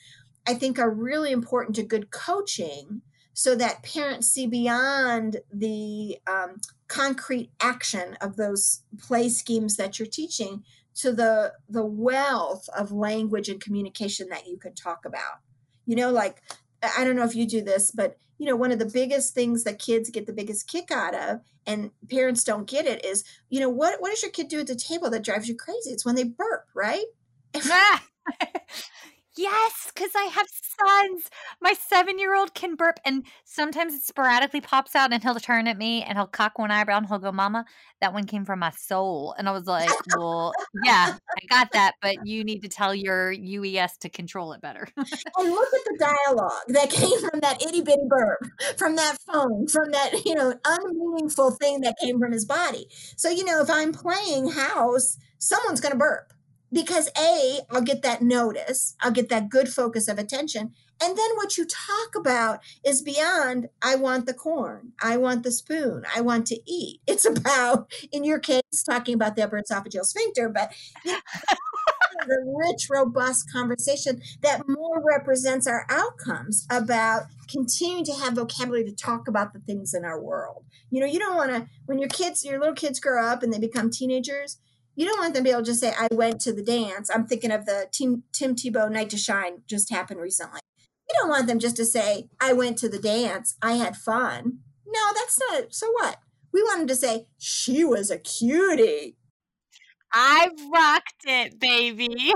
I think are really important to good coaching so that parents see beyond the um, concrete action of those play schemes that you're teaching to the the wealth of language and communication that you could talk about. You know like i don't know if you do this but you know one of the biggest things that kids get the biggest kick out of and parents don't get it is you know what what does your kid do at the table that drives you crazy? It's when they burp right Yes, because I have sons. My seven year old can burp, and sometimes it sporadically pops out, and he'll turn at me and he'll cock one eyebrow and he'll go, Mama, that one came from my soul. And I was like, Well, yeah, I got that, but you need to tell your UES to control it better. and look at the dialogue that came from that itty bitty burp, from that phone, from that, you know, unmeaningful thing that came from his body. So, you know, if I'm playing house, someone's going to burp because a i'll get that notice i'll get that good focus of attention and then what you talk about is beyond i want the corn i want the spoon i want to eat. It's about in your case talking about the upper esophageal sphincter but the rich robust conversation that more represents our outcomes about continuing to have vocabulary to talk about the things in our world. You know you don't want to when your kids your little kids grow up and they become teenagers you don't want them to be able to just say, I went to the dance. I'm thinking of the Tim, Tim Tebow Night to Shine just happened recently. You don't want them just to say, I went to the dance. I had fun. No, that's not. So what? We want them to say, she was a cutie. I rocked it, baby.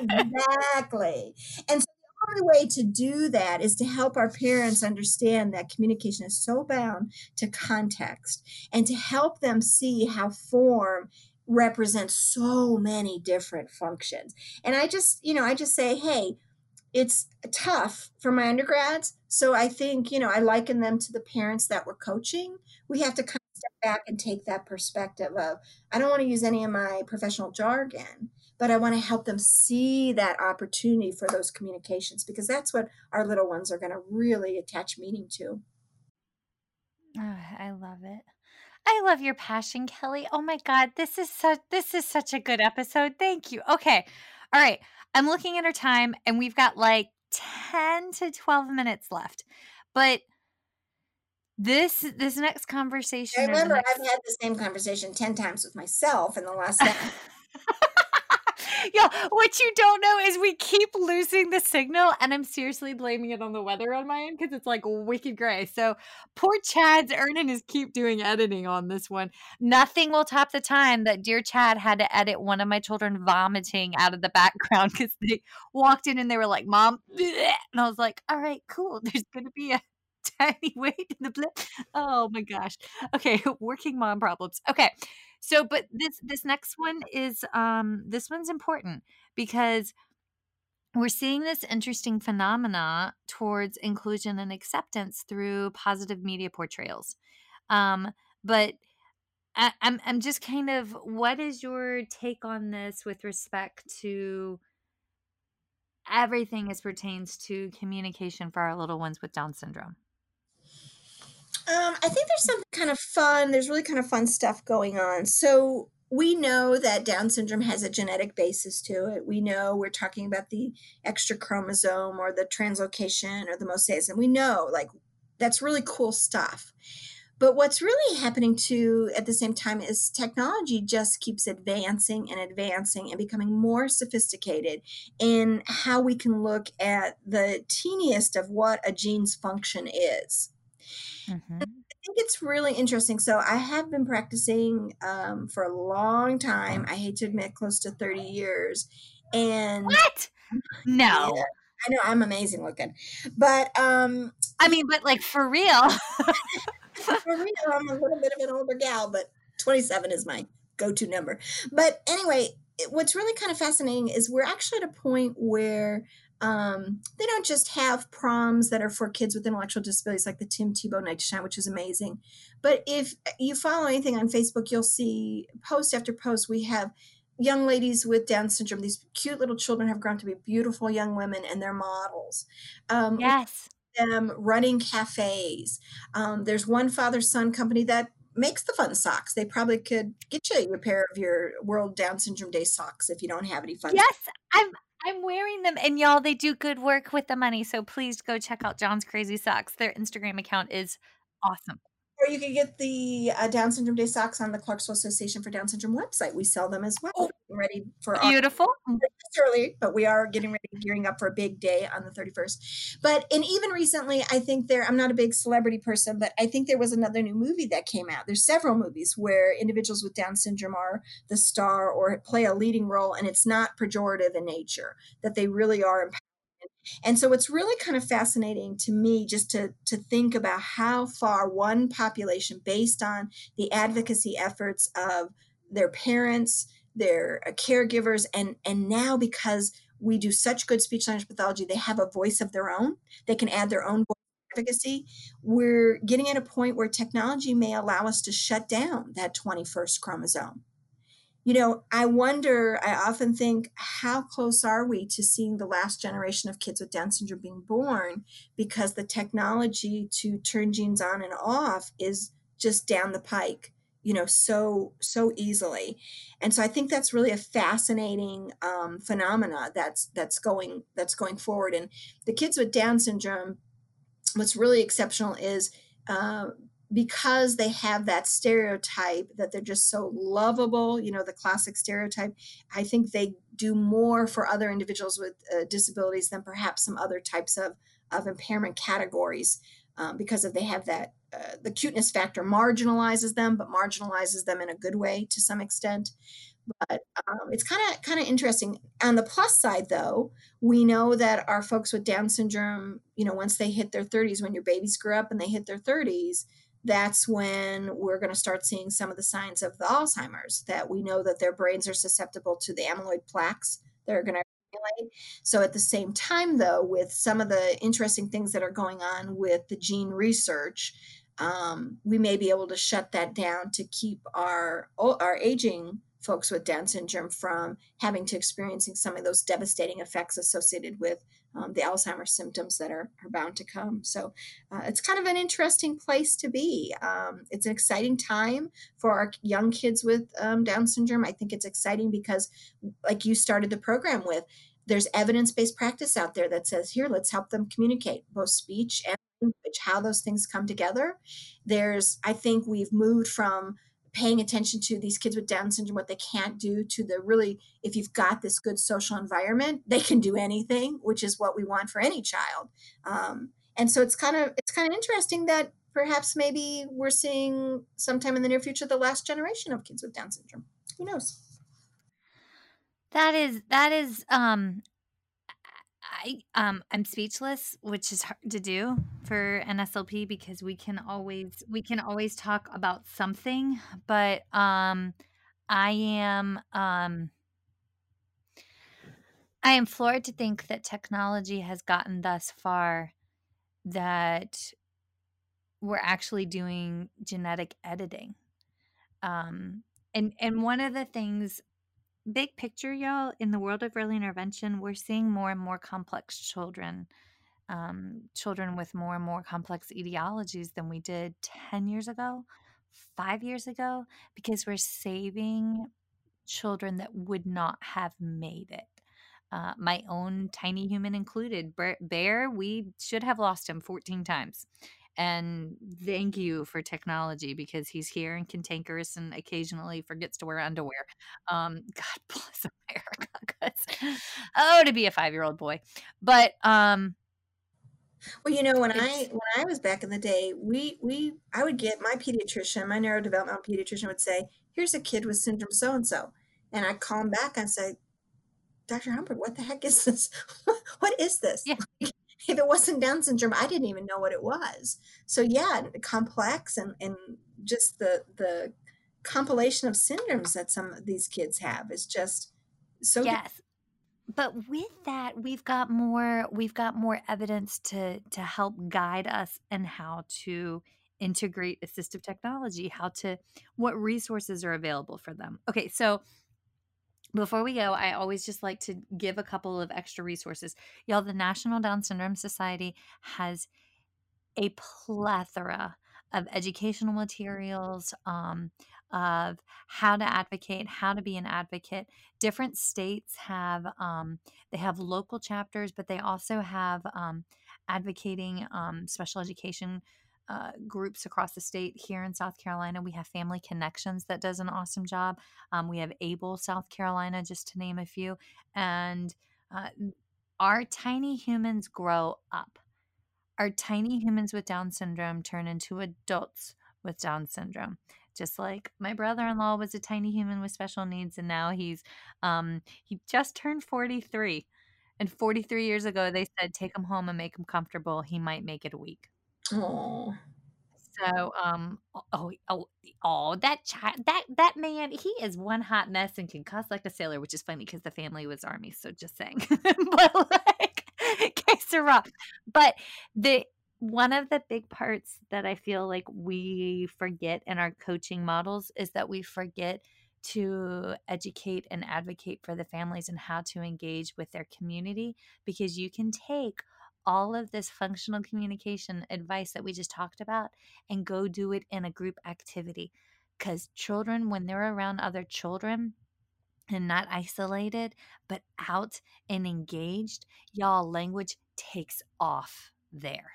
exactly. And so the only way to do that is to help our parents understand that communication is so bound to context and to help them see how form represents so many different functions. And I just, you know, I just say, hey, it's tough for my undergrads. So I think, you know, I liken them to the parents that we're coaching. We have to kind of step back and take that perspective of, I don't want to use any of my professional jargon, but I want to help them see that opportunity for those communications because that's what our little ones are going to really attach meaning to. Oh, I love it. I love your passion, Kelly. Oh my god, this is such this is such a good episode. Thank you. Okay. All right. I'm looking at our time and we've got like 10 to 12 minutes left. But this this next conversation. I remember next... I've had the same conversation 10 times with myself in the last yeah, what you don't know is we keep losing the signal, and I'm seriously blaming it on the weather on my end because it's like wicked gray. So poor Chad's earning his keep doing editing on this one. Nothing will top the time that dear Chad had to edit one of my children vomiting out of the background because they walked in and they were like, "Mom," and I was like, "All right, cool. There's gonna be a." in the blip. Oh my gosh. Okay, working mom problems. Okay. So, but this this next one is um this one's important because we're seeing this interesting phenomena towards inclusion and acceptance through positive media portrayals. Um, but I, I'm I'm just kind of what is your take on this with respect to everything as pertains to communication for our little ones with Down syndrome? Um, I think there's something kind of fun. There's really kind of fun stuff going on. So we know that Down syndrome has a genetic basis to it. We know we're talking about the extra chromosome or the translocation or the mosaicism. We know, like, that's really cool stuff. But what's really happening too at the same time is technology just keeps advancing and advancing and becoming more sophisticated in how we can look at the teeniest of what a gene's function is. Mm-hmm. I think it's really interesting. So I have been practicing um, for a long time. I hate to admit, close to 30 years. And what? No. Yeah, I know I'm amazing looking, but um, I mean, but like for real. for real, I'm a little bit of an older gal, but 27 is my go-to number. But anyway, what's really kind of fascinating is we're actually at a point where um, they don't just have proms that are for kids with intellectual disabilities like the Tim Tebow Night to Shine, which is amazing. But if you follow anything on Facebook, you'll see post after post. We have young ladies with Down syndrome. These cute little children have grown to be beautiful young women, and they're models. Um, yes them running cafes. Um, there's one father son company that makes the fun socks. They probably could get you a pair of your World Down Syndrome Day socks if you don't have any fun. Yes, socks. I'm I'm wearing them, and y'all, they do good work with the money. So please go check out John's Crazy Socks. Their Instagram account is awesome. You can get the uh, Down Syndrome Day socks on the Clarksville Association for Down Syndrome website. We sell them as well. Oh, ready for beautiful. early, but we are getting ready, gearing up for a big day on the 31st. But and even recently, I think there. I'm not a big celebrity person, but I think there was another new movie that came out. There's several movies where individuals with Down syndrome are the star or play a leading role, and it's not pejorative in nature. That they really are and so it's really kind of fascinating to me just to, to think about how far one population, based on the advocacy efforts of their parents, their uh, caregivers, and, and now because we do such good speech language pathology, they have a voice of their own. They can add their own voice advocacy. We're getting at a point where technology may allow us to shut down that 21st chromosome you know, I wonder, I often think, how close are we to seeing the last generation of kids with Down syndrome being born? Because the technology to turn genes on and off is just down the pike you know so so easily. And so i think that's really a fascinating um, phenomena that's that's going that's going forward. And the kids with down syndrome what's really exceptional is uh, because they have that stereotype that they're just so lovable, you know, the classic stereotype, I think they do more for other individuals with uh, disabilities than perhaps some other types of, of impairment categories um, because of they have that, uh, the cuteness factor marginalizes them, but marginalizes them in a good way to some extent. But um, it's kind of kind of interesting. On the plus side, though, we know that our folks with Down syndrome, you know, once they hit their 30s, when your babies grow up and they hit their 30s, that's when we're going to start seeing some of the signs of the Alzheimer's that we know that their brains are susceptible to the amyloid plaques that are going to accumulate. So, at the same time, though, with some of the interesting things that are going on with the gene research, um, we may be able to shut that down to keep our our aging folks with Down syndrome from having to experiencing some of those devastating effects associated with um, the Alzheimer's symptoms that are, are bound to come. So uh, it's kind of an interesting place to be. Um, it's an exciting time for our young kids with um, Down syndrome. I think it's exciting because, like you started the program with, there's evidence based practice out there that says, here, let's help them communicate both speech and language, how those things come together. There's, I think we've moved from paying attention to these kids with Down syndrome, what they can't do, to the really, if you've got this good social environment, they can do anything, which is what we want for any child. Um, and so it's kind of it's kind of interesting that perhaps maybe we're seeing sometime in the near future the last generation of kids with Down syndrome. Who knows? That is that is um I um I'm speechless, which is hard to do for NSLP because we can always we can always talk about something, but um I am um I am floored to think that technology has gotten thus far that we're actually doing genetic editing. Um and and one of the things big picture, y'all, in the world of early intervention, we're seeing more and more complex children, um, children with more and more complex etiologies than we did 10 years ago, five years ago, because we're saving children that would not have made it. Uh, my own tiny human included. Bear, we should have lost him 14 times. And thank you for technology because he's here and cantankerous and occasionally forgets to wear underwear. Um, God bless America. oh, to be a five year old boy. But um, well, you know, when I when I was back in the day, we we I would get my pediatrician, my neurodevelopmental pediatrician would say, "Here's a kid with syndrome so and so," and I'd call him back and say, "Dr. Humbert, what the heck is this? what is this?" Yeah. if it wasn't Down syndrome, I didn't even know what it was. So yeah, complex and and just the the compilation of syndromes that some of these kids have is just so yes. But with that we've got more we've got more evidence to to help guide us and how to integrate assistive technology how to what resources are available for them. Okay so before we go, I always just like to give a couple of extra resources. Y'all, the National Down Syndrome Society has a plethora of educational materials, um, of how to advocate, how to be an advocate. Different states have um, they have local chapters, but they also have um, advocating um, special education uh, groups across the state. Here in South Carolina, we have Family Connections that does an awesome job. Um, we have Able South Carolina, just to name a few. And uh, our tiny humans grow up. Our tiny humans with Down syndrome turn into adults with Down syndrome. Just like my brother-in-law was a tiny human with special needs, and now he's um, he just turned 43. And 43 years ago, they said, take him home and make him comfortable. He might make it a week. Oh. So, um, oh, oh, oh, that child, that that man, he is one hot mess and can cuss like a sailor, which is funny because the family was army. So, just saying, but like, case wrong. But the one of the big parts that I feel like we forget in our coaching models is that we forget to educate and advocate for the families and how to engage with their community because you can take all of this functional communication advice that we just talked about and go do it in a group activity. Because children, when they're around other children, and not isolated, but out and engaged, y'all, language takes off there.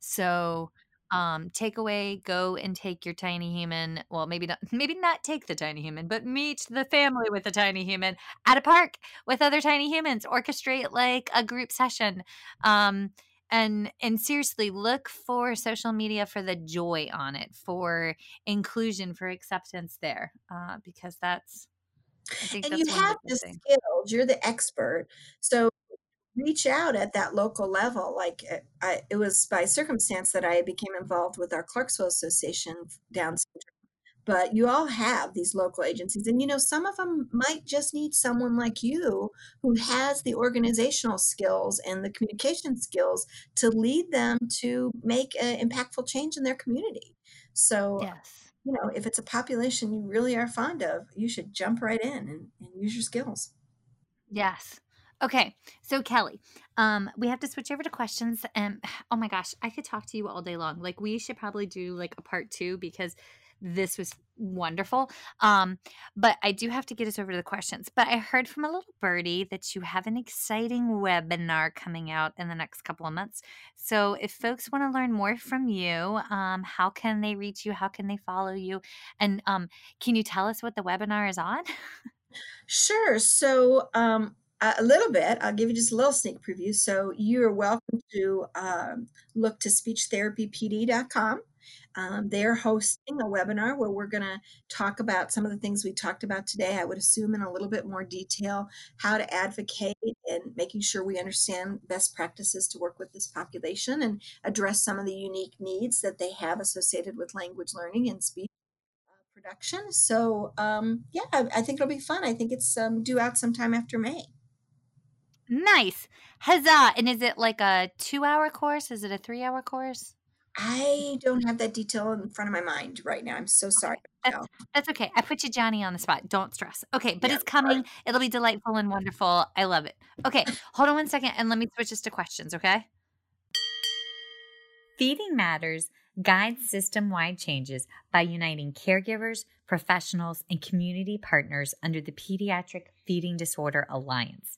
So um take away go and take your tiny human well maybe not maybe not take the tiny human but meet the family with the tiny human at a park with other tiny humans orchestrate like a group session um and and seriously look for social media for the joy on it for inclusion for acceptance there uh, because that's and you have the skills you're the expert so reach out at that local level. Like eh, I, it was by circumstance that I became involved with our Clarksville Association Down syndrome. But you all have these local agencies, and you know some of them might just need someone like you who has the organizational skills and the communication skills to lead them to make an impactful change in their community. So, yes. you know, if it's a population you really are fond of, you should jump right in and, and use your skills. Yes, Okay, so Kelly, um, we have to switch over to questions, and oh my gosh, I could talk to you all day long. Like we should probably do like a part two because this was wonderful. Um, but I do have to get us over to the questions. But I heard from a little birdie that you have an exciting webinar coming out in the next couple of months. So if folks want to learn more from you, um, how can they reach you? How can they follow you? And um, can you tell us what the webinar is on? Sure. So um, a little bit. I'll give you just a little sneak preview. So you are welcome to um, look to speechtherapypd.com. Um, they're hosting a webinar where we're going to talk about some of the things we talked about today. I would assume in a little bit more detail how to advocate and making sure we understand best practices to work with this population and address some of the unique needs that they have associated with language learning and speech uh, production. So, um, yeah, I, I, think it'll be fun. I think it's um, due out sometime after May. Nice. Huzzah. And is it like a two hour course? Is it a three hour course? I don't have that detail in front of my mind right now. I'm so sorry. Okay. That's, that's, okay. I put you Johnny on the spot. Don't stress. Okay, but yeah, it's coming. Sorry. It'll be delightful and wonderful. I love it. Okay, hold on one second and let me switch this to questions, okay? Feeding Matters guides system wide changes by uniting caregivers, professionals, and community partners under the Pediatric Feeding Disorder Alliance.